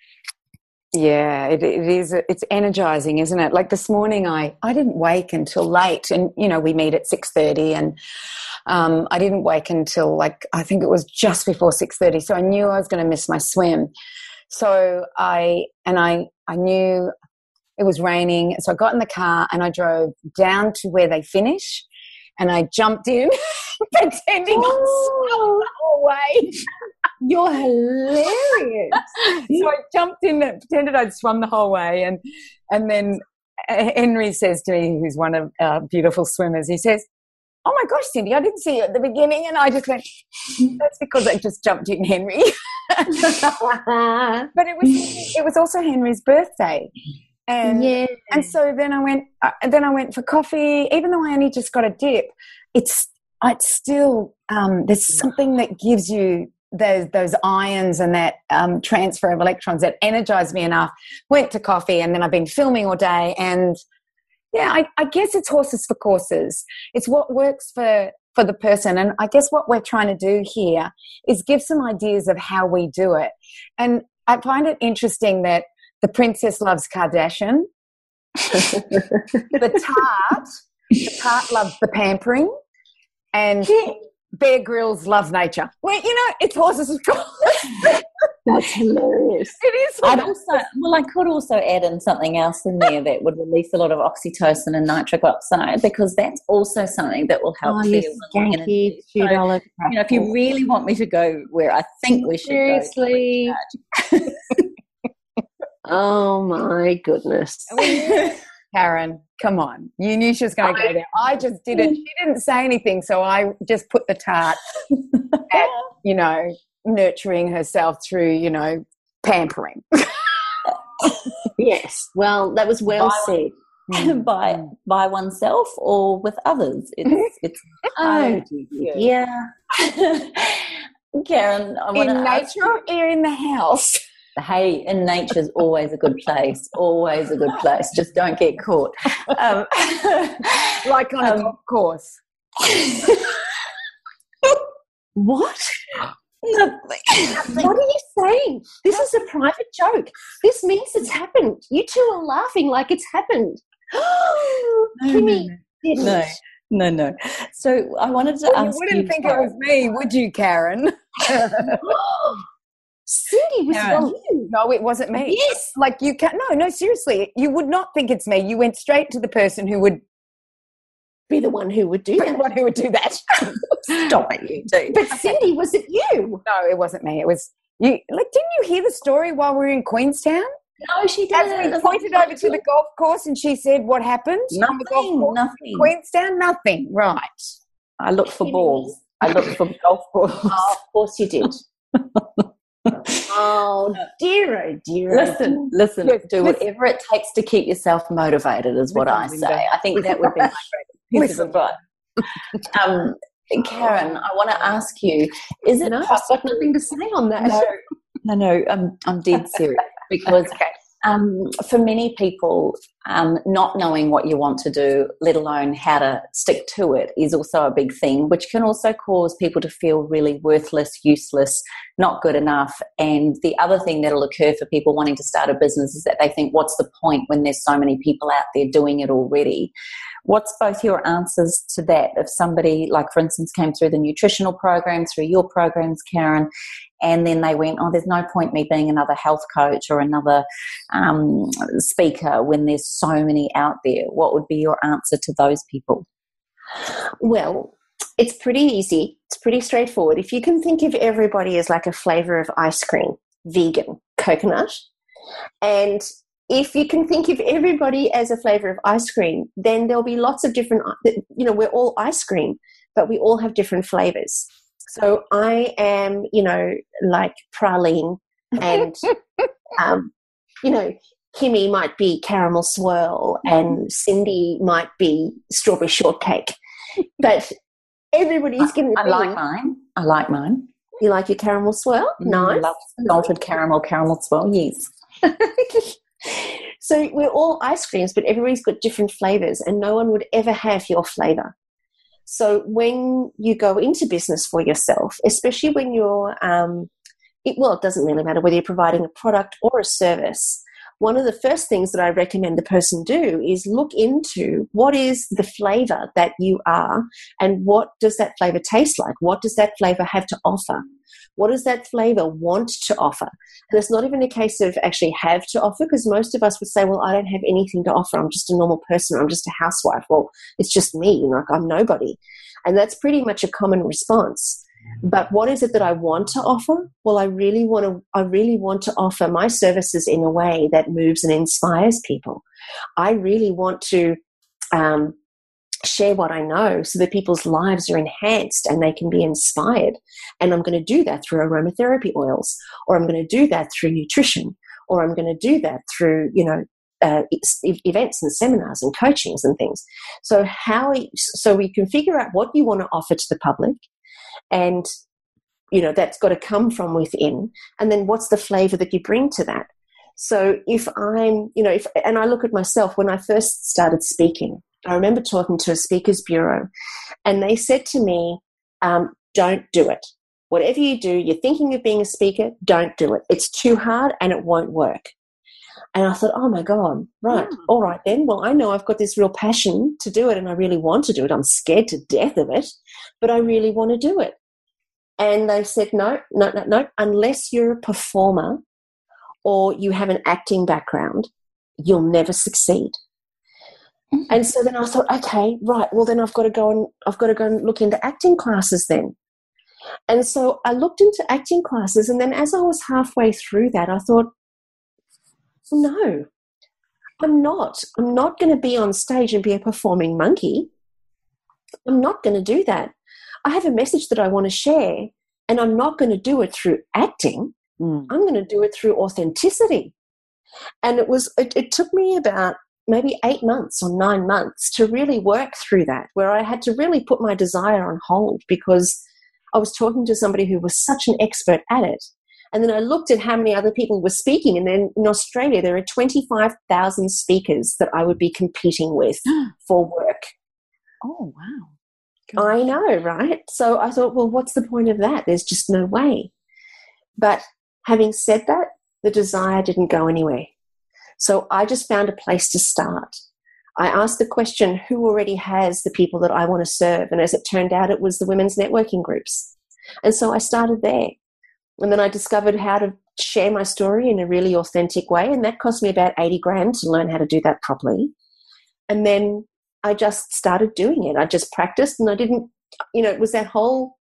Yeah, it, it is. It's energizing, isn't it? Like this morning, I I didn't wake until late, and you know we meet at six thirty, and um, I didn't wake until like I think it was just before six thirty. So I knew I was going to miss my swim. So I and I I knew it was raining, so I got in the car and I drove down to where they finish, and I jumped in, pretending I swam the whole way. You're hilarious. so I jumped in and pretended I'd swum the whole way. And, and then Henry says to me, who's one of our beautiful swimmers, he says, Oh my gosh, Cyndi, I didn't see you at the beginning. And I just went, That's because I just jumped in, Henry. but it was, it was also Henry's birthday. And, yeah. and so then I went, uh, then I went for coffee, even though I only just got a dip. It's, it's still, um, there's something that gives you those those ions and that um, transfer of electrons that energized me enough. Went to coffee, and then I've been filming all day. And yeah, I, I guess it's horses for courses. It's what works for for the person. And I guess what we're trying to do here is give some ideas of how we do it. And I find it interesting that the princess loves Kardashian, the tart, the tart loves the pampering, and Bear Grylls love nature. Well, you know, it's horses of course. That's hilarious. it is. I'd also, well, I could also add in something else in there that would release a lot of oxytocin and nitric oxide because that's also something that will help Oh, feel you skanky So, you know, if you really want me to go where I think we should Seriously. Oh my goodness. Karen, come on. You knew she was going to go there. I just did it. She didn't say anything, so I just put the tart at, you know, nurturing herself through, you know, pampering. yes. Well, that was well By- said. Mm. by by oneself or with others. It's it's Oh, you. yeah. Karen, I want in to ask nature or in the house? Hey, in nature's always a good place. Always a good place. Just don't get caught. Um, Like on a Um, golf course. What? What are you saying? This is a private joke. This means it's happened. You two are laughing like it's happened. Kimmy didn't. no, no, no. So I wanted to Well, you wouldn't think it was me, would you, Karen? Cyndi was Karen. on you. no, it wasn't me. Yes. Like you can't. no, no, seriously. You would not think it's me. You went straight to the person who would Be the one who would do be the that. one who would do that. Stop it, you do. But Cyndi, was it you? no, it wasn't me. It was you like didn't you hear the story while we were in Queenstown? No, she didn't. we pointed over to the golf course and she said what happened on the golf Nothing, course in nothing. Queenstown? Nothing. Right. I looked for balls. I looked for golf balls. Oh, of course you did. oh dear, oh dear. oh Listen, listen, Yes, do listen. whatever it takes to keep yourself motivated, is what I say. I think that would be my greatest piece of advice. Um, Karen, I want to ask you: Is it No, I've got nothing to say on that. No, no, no. I'm I'm dead serious because Okay. Um, for many people, um, not knowing what you want to do, let alone how to stick to it, is also a big thing, which can also cause people to feel really worthless, useless, not good enough. And the other thing that'll occur for people wanting to start a business is that they think, what's the point when there's so many people out there doing it already? What's both your answers to that? If somebody, like for instance, came through the nutritional program, through your programs, Karen, and then they went, oh, there's no point me being another health coach or another um, speaker when there's so many out there. What would be your answer to those people? Well, it's pretty easy. It's pretty straightforward. If you can think of everybody as like a flavor of ice cream, vegan, coconut, and if you can think of everybody as a flavor of ice cream, then there'll be lots of different, you know, we're all ice cream, but we all have different flavors. So I am, you know, like praline and, um, you know, Kimmy might be caramel swirl and Cyndi might be strawberry shortcake. But everybody's going to I be. like mine. I like mine. You like your caramel swirl? Mm, Nice. love salted caramel, caramel swirl. Yes. so we're all ice creams, but everybody's got different flavors, and no one would ever have your flavor. So when you go into business for yourself, especially when you're, um, it, well, it doesn't really matter whether you're providing a product or a service. One of the first things that I recommend the person do is look into what is the flavor that you are and what does that flavor taste like? What does that flavor have to offer? What does that flavor want to offer? And it's not even a case of actually have to offer because most of us would say, well, I don't have anything to offer. I'm just a normal person. I'm just a housewife. Well, it's just me. Like I'm nobody. And that's pretty much a common response. But what is it that I want to offer? Well, I really want to, I really want to offer my services in a way that moves and inspires people. I really want to, um, share what I know so that people's lives are enhanced and they can be inspired. And I'm going to do that through aromatherapy oils, or I'm going to do that through nutrition, or I'm going to do that through, you know, uh, events and seminars and coachings and things. So how, so we can figure out what you want to offer to the public and, you know, that's got to come from within. And then what's the flavor that you bring to that? So if I'm, you know, if, and I look at myself when I first started speaking, I remember talking to a speakers bureau and they said to me, um, don't do it. Whatever you do, you're thinking of being a speaker, don't do it. It's too hard and it won't work. And I thought, oh my God, right, Hmm. all right then. Well, I know I've got this real passion to do it and I really want to do it. I'm scared to death of it, but I really want to do it. And they said, no, no, no, no, unless you're a performer or you have an acting background, you'll never succeed. And so then I thought, okay, right. Well, then I've got to go and I've got to go and look into acting classes then. And so I looked into acting classes, and then as I was halfway through that, I thought, no, I'm not. I'm not going to be on stage and be a performing monkey. I'm not going to do that. I have a message that I want to share, And I'm not going to do it through acting. Mm. I'm going to do it through authenticity. And it was, it, it took me about maybe eight months or nine months to really work through that, where I had to really put my desire on hold because I was talking to somebody who was such an expert at it. And then I looked at how many other people were speaking. And then in Australia, there are 25,000 speakers that I would be competing with for work. Oh, wow. I know, right? So I thought, well, what's the point of that? There's just no way. But having said that, the desire didn't go anywhere. So I just found a place to start. I asked the question who already has the people that I want to serve? And as it turned out, it was the women's networking groups. And so I started there. And then I discovered how to share my story in a really authentic way. And that cost me about 80 grand to learn how to do that properly. And then I just started doing it. I just practiced and I didn't, you know, it was that whole,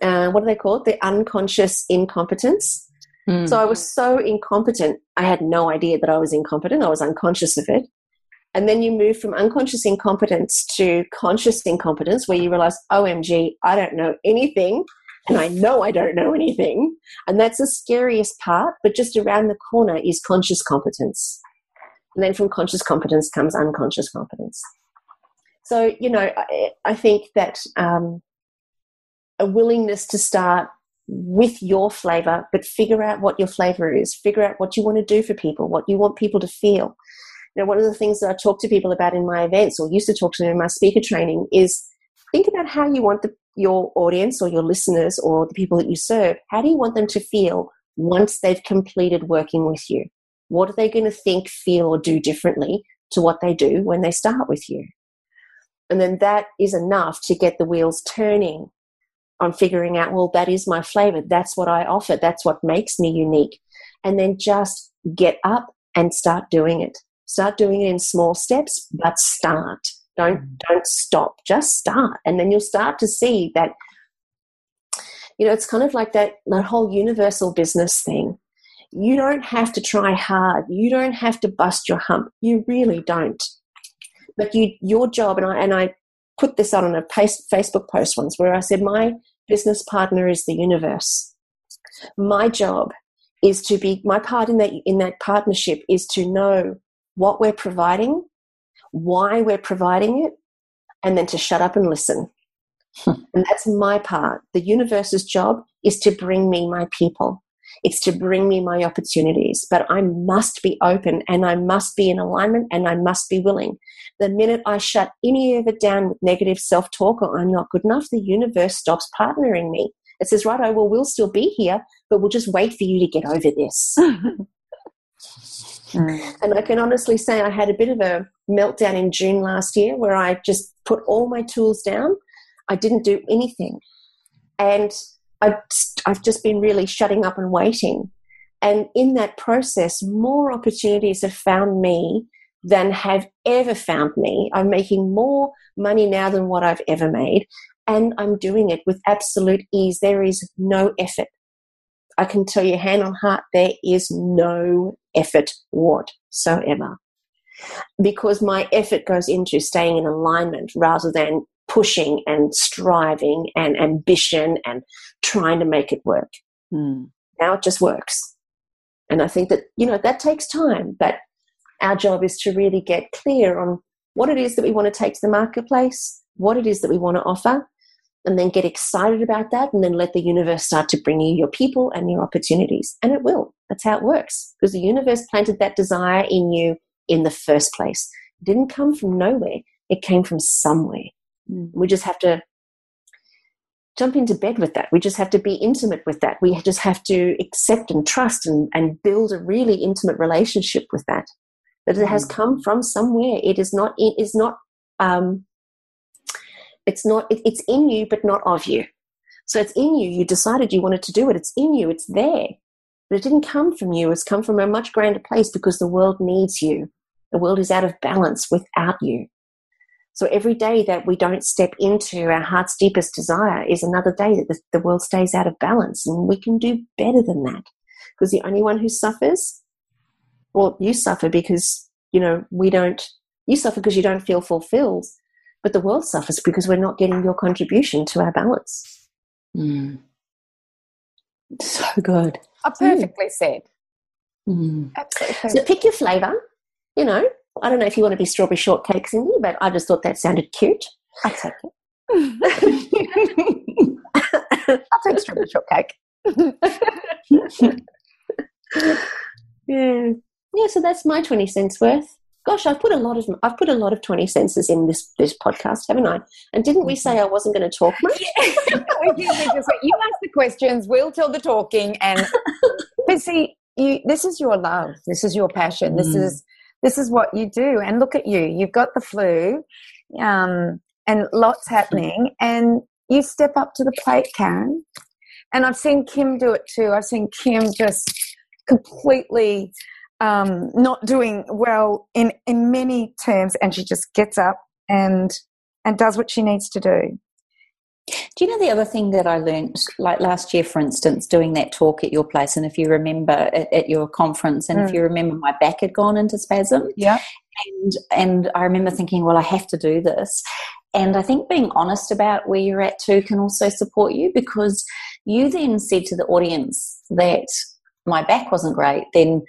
uh, what do they call it? The unconscious incompetence. Mm. So I was so incompetent. I had no idea that I was incompetent. I was unconscious of it. And then you move from unconscious incompetence to conscious incompetence, where you realize, OMG, I don't know anything. And I know I don't know anything. And that's the scariest part. But just around the corner is conscious competence. And then from conscious competence comes unconscious competence. So, you know, I, I think that um, a willingness to start with your flavor, but figure out what your flavor is, figure out what you want to do for people, what you want people to feel. You know, one of the things that I talk to people about in my events or used to talk to them in my speaker training is think about how you want the, your audience or your listeners or the people that you serve, how do you want them to feel once they've completed working with you? What are they going to think, feel, or do differently to what they do when they start with you? And then that is enough to get the wheels turning on figuring out, well, that is my flavor. That's what I offer. That's what makes me unique. And then just get up and start doing it. Start doing it in small steps, but start. Don't mm. don't stop. Just start. And then you'll start to see that you know, it's kind of like that that whole universal business thing. You don't have to try hard. You don't have to bust your hump. You really don't. But you your job and I and I put this out on a Facebook post once where I said my business partner is the universe. My job is to be my part in that in that partnership is to know what we're providing, why we're providing it, and then to shut up and listen. Hmm. and that's my part. The universe's job is to bring me my people. It's to bring me my opportunities, but I must be open and I must be in alignment and I must be willing. The minute I shut any of it down with negative self talk or I'm not good enough, the universe stops partnering me. It says, right, I will, we'll still be here, but we'll just wait for you to get over this. Mm. And I can honestly say I had a bit of a meltdown in June last year where I just put all my tools down. I didn't do anything. And I, I've just been really shutting up and waiting. And in that process, more opportunities have found me than have ever found me. I'm making more money now than what I've ever made. And I'm doing it with absolute ease. There is no effort. I can tell you, hand on heart, there is no effort whatsoever. Because my effort goes into staying in alignment rather than pushing and striving and ambition and trying to make it work. Mm. Now it just works. And I think that, you know, that takes time, but our job is to really get clear on what it is that we want to take to the marketplace, what it is that we want to offer, and then get excited about that and then let the universe start to bring you your people and your opportunities. And it will. That's how it works because the universe planted that desire in you in the first place. It didn't come from nowhere, it came from somewhere. Mm. We just have to jump into bed with that. We just have to be intimate with that. We just have to accept and trust and, and build a really intimate relationship with that. That it has Mm. come from somewhere. It is not. It is not. Um, it's not. It, it's in you, but not of you. So it's in you. You decided you wanted to do it. It's in you. It's there. But it didn't come from you. It's come from a much grander place because the world needs you. The world is out of balance without you. So every day that we don't step into our heart's deepest desire is another day that the, the world stays out of balance. And we can do better than that. Because the only one who suffers, well, you suffer because, you know, we don't, you suffer because you don't feel fulfilled. But the world suffers because we're not getting your contribution to our balance. Mm. So good. Oh, perfectly said. Mm. Absolutely. So pick your flavour. You know, I don't know if you want to be strawberry shortcake, Cyndi, but I just thought that sounded cute. I take it. I'll take strawberry shortcake. Yeah, yeah. So that's my twenty cents worth. Gosh, I've put a lot of I've put a lot of twenty senses in this this podcast, haven't I? And didn't we say I wasn't going to talk much? we usually just say, you ask the questions, we'll tell the talking, and but see, you this is your love, this is your passion, this Mm. is this is what you do. And look at you, you've got the flu, um, and lots happening, and you step up to the plate, Karen. And I've seen Kim do it too. I've seen Kim just completely um, not doing well in in many terms, and she just gets up and and does what she needs to do. Do you know the other thing that I learned, like last year, for instance, doing that talk at your place, and if you remember at, at your conference, and if Mm. you remember, my back had gone into spasm, Yeah. and and I remember thinking, well, I have to do this, and I think being honest about where you're at too can also support you because you then said to the audience that my back wasn't great. Then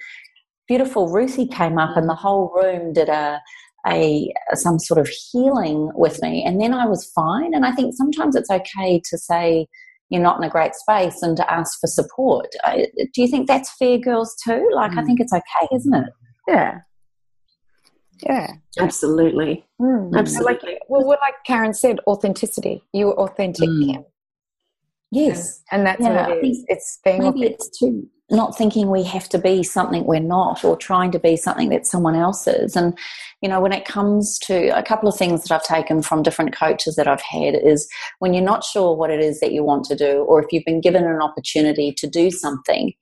beautiful Ruthie came up, and the whole room did a a some sort of healing with me and then I was fine and I think sometimes it's okay to say you're not in a great space and to ask for support. I, do you think that's fair girls too? Like I Mm. think it's okay, isn't it? Yeah. Yeah. Absolutely, Mm. absolutely. Like, well, what like Karen said, authenticity. You were authentic, Mm. Yes. And that's Yeah, what it is. It's being Maybe it's too not thinking we have to be something we're not or trying to be something that someone else is. And, you know, when it comes to a couple of things that I've taken from different coaches that I've had is when you're not sure what it is that you want to do, or if you've been given an opportunity to do something,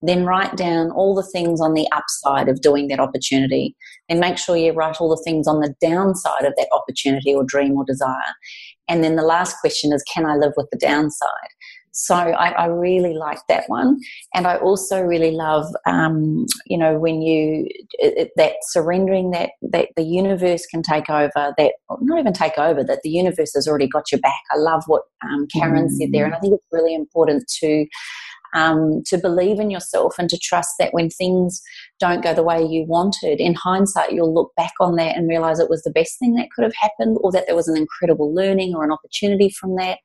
then write down all the things on the upside of doing that opportunity and make sure you write all the things on the downside of that opportunity or dream or desire. And then the last question is, can I live with the downside? So I, I really like that one, and I also really love, um, you know, when you it, that surrendering that that the universe can take over. That not even take over. That the universe has already got your back. I love what um, Karen said there, and I think it's really important to um, to believe in yourself and to trust that when things don't go the way you wanted, in hindsight, you'll look back on that and realize it was the best thing that could have happened, or that there was an incredible learning or an opportunity from that.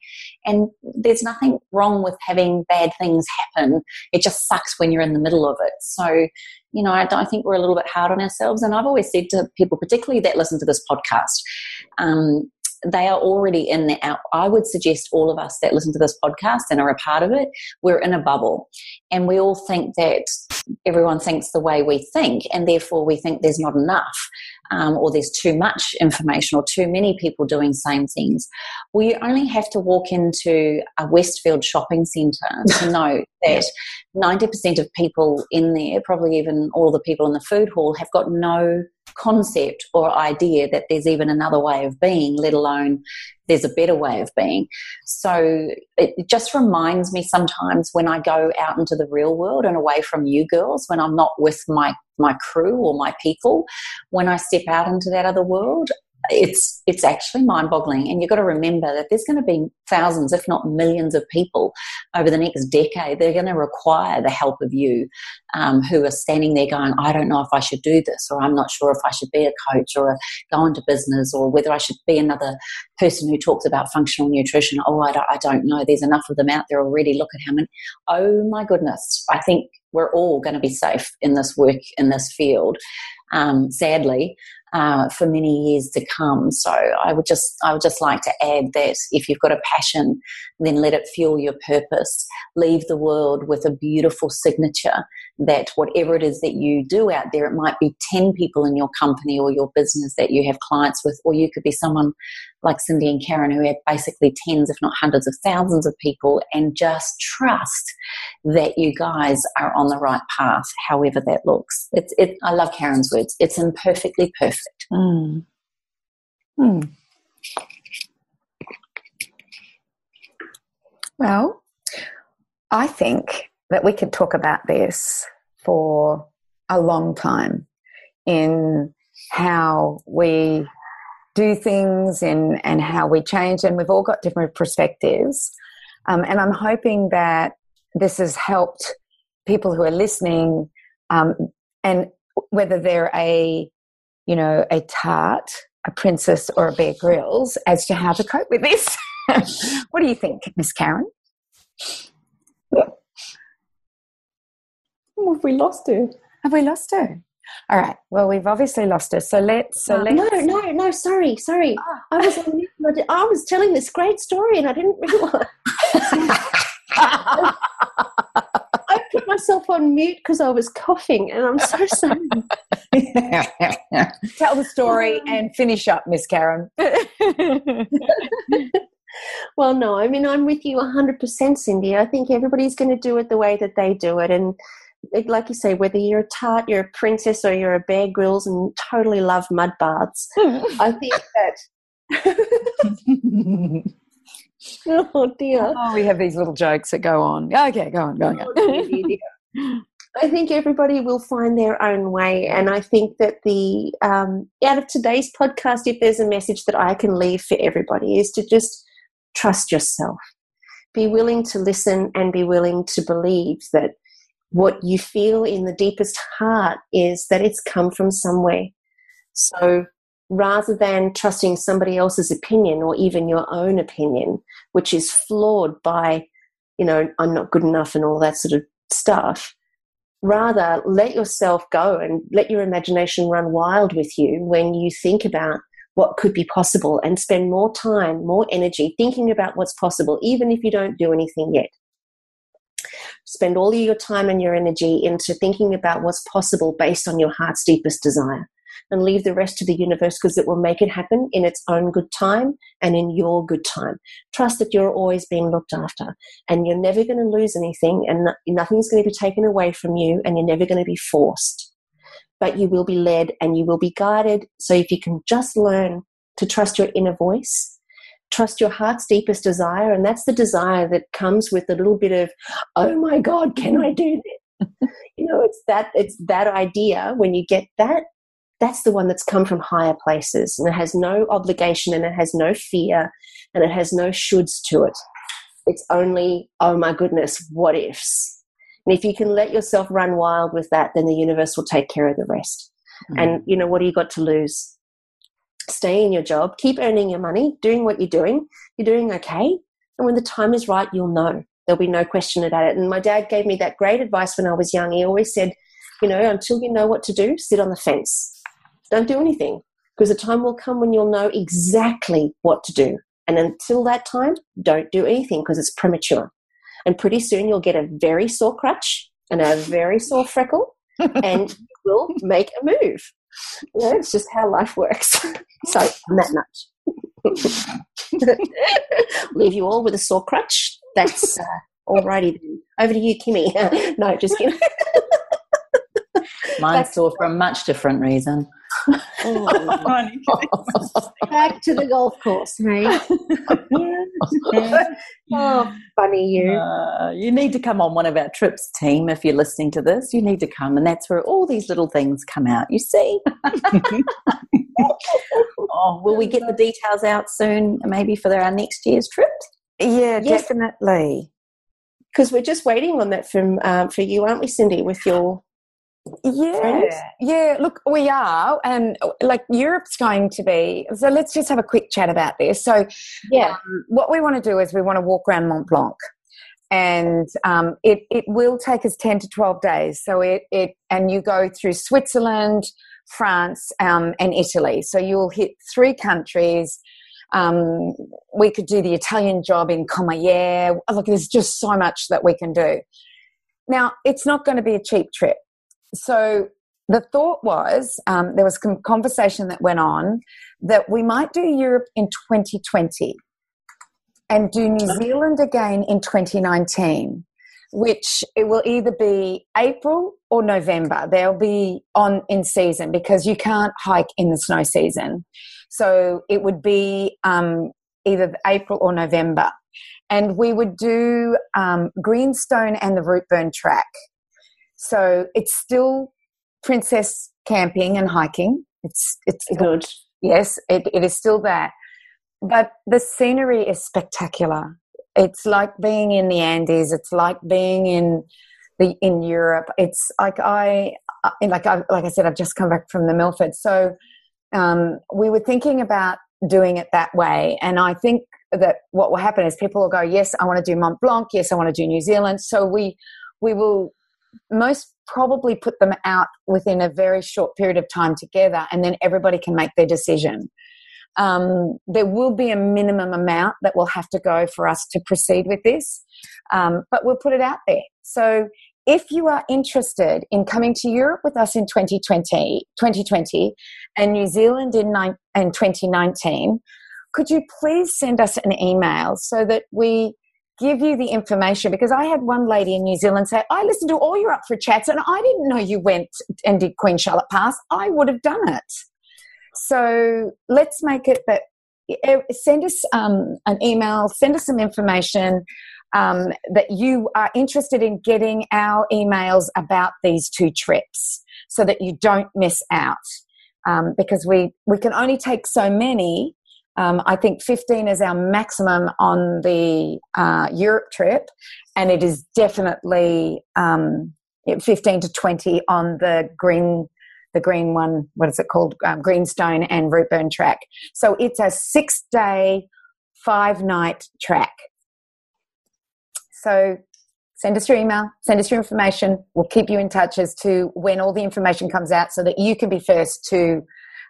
And there's nothing wrong with having bad things happen. It just sucks when you're in the middle of it. So, you know, I, I think we're a little bit hard on ourselves. And I've always said to people, particularly that listen to this podcast, um, they are already in the out. I would suggest all of us that listen to this podcast and are a part of it, we're in a bubble. And we all think that everyone thinks the way we think, and therefore we think there's not enough. Um, or there's too much information or too many people doing same things. Well, you only have to walk into a Westfield shopping centre to know that 90% of people in there, probably even all the people in the food hall, have got no concept or idea that there's even another way of being, let alone there's a better way of being. So it just reminds me sometimes when I go out into the real world and away from you girls, when I'm not with my my crew or my people, when I step out into that other world, it's it's actually mind-boggling. And you've got to remember that there's going to be thousands if not millions of people over the next decade they're going to require the help of you um, who are standing there going i don't know if i should do this or i'm not sure if i should be a coach or a, go into business or whether i should be another person who talks about functional nutrition. Oh I don't, I don't know. There's enough of them out there already. Look at how many. Oh my goodness. I think we're all going to be safe in this work in this field. Um, sadly uh, for many years to come. So I would just I would just like to add that if you've got a passion, then let it fuel your purpose. Leave the world with a beautiful signature that whatever it is that you do out there, it might be 10 people in your company or your business that you have clients with, or you could be someone like Cyndi and Karen who have basically tens, if not hundreds of thousands of people, and just trust that you guys are on the right path, however that looks. It's, it, I love Karen's words. It's imperfectly perfect. Mm. Mm. Well, I think that we could talk about this for a long time in how we do things and, and how we change, and we've all got different perspectives. Um, and I'm hoping that this has helped people who are listening, um, and whether they're a, you know, a tart, a princess, or a Bear Grylls as to how to cope with this. what do you think, Miss Karen? Have we lost her? Have we lost her? All right. Well, we've obviously lost her. So let's. So uh, let's. No, no, no. Sorry, sorry. Ah. I was on mute. I was telling this great story, and I didn't realize. I put myself on mute because I was coughing, and I'm so sorry. Tell the story and finish up, Miss Karen. Well, no, I mean, I'm with you 100%, Cyndi. I think everybody's going to do it the way that they do it. And like you say, whether you're a tart, you're a princess, or you're a Bear Grylls and totally love mud baths, I think that. oh, dear. oh, we have these little jokes that go on. Okay, go on, go on. Go Oh, dear, dear. I think everybody will find their own way, and I think that the um, out of today's podcast, if there's a message that I can leave for everybody, is to just trust yourself, be willing to listen, and be willing to believe that what you feel in the deepest heart is that it's come from somewhere. So rather than trusting somebody else's opinion or even your own opinion, which is flawed by, you know, I'm not good enough and all that sort of stuff, rather let yourself go and let your imagination run wild with you when you think about what could be possible and spend more time, more energy thinking about what's possible, even if you don't do anything yet. Spend all your time and your energy into thinking about what's possible based on your heart's deepest desire and leave the rest to the universe because it will make it happen in its own good time and in your good time. Trust that you're always being looked after and you're never going to lose anything and nothing's going to be taken away from you and you're never going to be forced. But you will be led and you will be guided. So if you can just learn to trust your inner voice, trust your heart's deepest desire, and that's the desire that comes with a little bit of, oh my God, can I do this? you know, it's that it's that idea when you get that that's the one that's come from higher places and it has no obligation and it has no fear and it has no shoulds to it. It's only, oh my goodness, what ifs. And if you can let yourself run wild with that, then the universe will take care of the rest. Hmm. And you know, what do you got to lose? Stay in your job, keep earning your money, doing what you're doing. You're doing okay. And when the time is right, you'll know. There'll be no question about it. And my dad gave me that great advice when I was young. He always said, you know, until you know what to do, sit on the fence. Don't do anything because the time will come when you'll know exactly what to do. And until that time, don't do anything because it's premature. And pretty soon you'll get a very sore crutch and a very sore freckle and you will make a move. You know, it's just how life works. so, on that note, leave you all with a sore crutch. That's uh, alrighty then. Over to you, Kimmy. no, just kidding. Mine's sore for a much different reason. Back to the golf course, hey? oh, funny you. Uh, you need to come on one of our trips, team. If you're listening to this, you need to come, and that's where all these little things come out. You see? oh, will we get the details out soon? Maybe for our next year's trip. Yeah, Yes. definitely. Because we're just waiting on that from um, for you, aren't we, Cyndi? With your Yeah, friends? yeah. Look, we are, and like Europe's going to be. So let's just have a quick chat about this. So, yeah, um, what we want to do is we want to walk around Mont Blanc, and um, it it will take us ten to twelve days. So it it and you go through Switzerland, France, um, and Italy. So you'll hit three countries. Um, we could do the Italian job in Courmayeur. Look, there's just so much that we can do. Now, it's not going to be a cheap trip. So the thought was um, there was some conversation that went on that we might do Europe in 2020 and do New Zealand again in 2019, which it will either be April or November. They'll be on in season because you can't hike in the snow season. So it would be um, either April or November. And we would do um, Greenstone and the Routeburn track. So it's still princess camping and hiking. It's it's good. yes, it, it is still that. But the scenery is spectacular. it's like being in the Andes. It's like being in the in Europe. It's like I, like I like I said, I've just come back from the Milford, so um, we were thinking about doing it that way, and I think that what will happen is people will go, yes, I want to do Mont Blanc. Yes, I want to do New Zealand. So we we will most probably put them out within a very short period of time together, and then everybody can make their decision. Um, there will be a minimum amount that will have to go for us to proceed with this, um, but we'll put it out there. So if you are interested in coming to Europe with us in 2020, 2020 and New Zealand in, in 2019, could you please send us an email so that we give you the information because I had one lady in New Zealand say, I listened to all your up for chats and I didn't know you went and did Queen Charlotte Pass. I would have done it. So let's make it that send us um, an email, send us some information um, that you are interested in getting our emails about these two trips so that you don't miss out. Um, because we, we can only take so many um, I think 15 is our maximum on the uh, Europe trip, and it is definitely um, 15 to 20 on the green, the green one. What is it called? Um, Greenstone and Routeburn track. So it's a six day, five night track. So send us your email, send us your information. We'll keep you in touch as to when all the information comes out, so that you can be first to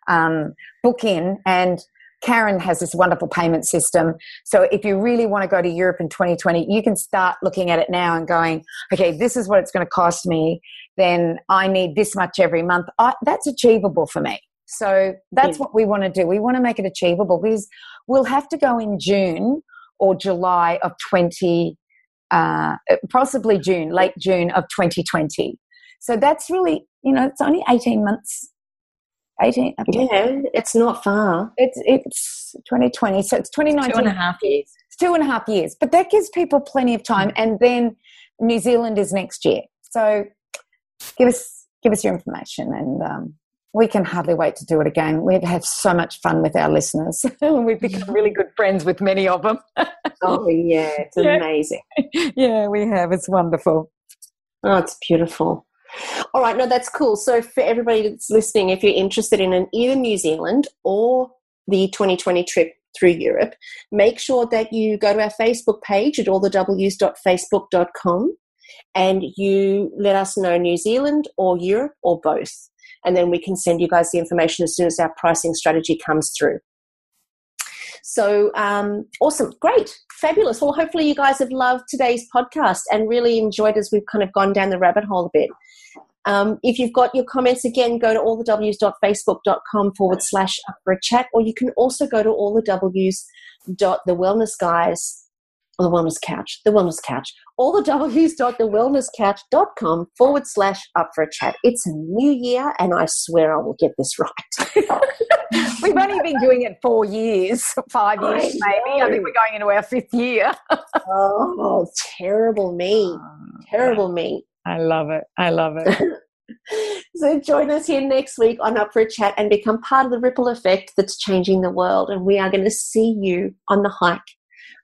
um, book in and Karen has this wonderful payment system. So if you really want to go to Europe in 2020, you can start looking at it now and going, okay, this is what it's going to cost me. Then I need this much every month. I, that's achievable for me. So that's yeah. what we want to do. We want to make it achievable because we'll have to go in June or July of 20, uh, possibly June, late June of 2020. So that's really, you know, it's only 18 months 18 yeah it's not far. It's it's 2020 so it's 2019 two and a half years. It's two and a half years but that gives people plenty of time and then new zealand is next year. So give us give us your information and um, we can hardly wait to do it again. We've had so much fun with our listeners. We've become really good friends with many of them. Oh yeah it's yeah. amazing. Yeah we have. It's wonderful. Oh it's beautiful all right, no, that's cool. So for everybody that's listening, if you're interested in an, either New Zealand or the 2020 trip through Europe, make sure that you go to our Facebook page at allthews.facebook.com and you let us know New Zealand or Europe or both. And then we can send you guys the information as soon as our pricing strategy comes through. So um, awesome, great, fabulous. Well, hopefully you guys have loved today's podcast and really enjoyed as we've kind of gone down the rabbit hole a bit. Um, if you've got your comments again, go to allthews.facebook.com forward slash up for a chat, or you can also go to allthews.thewellnessguys or the wellness couch, the wellness couch, all the w's.thewellnesscouch.com forward slash up for a chat. It's a new year, and I swear I will get this right. We've only been doing it four years, five years I maybe. I think we're going into our fifth year. oh, terrible me. Oh, terrible me. I love it. I love it. so join us here next week on Up for a Chat and become part of the ripple effect that's changing the world. And we are going to see you on the hike.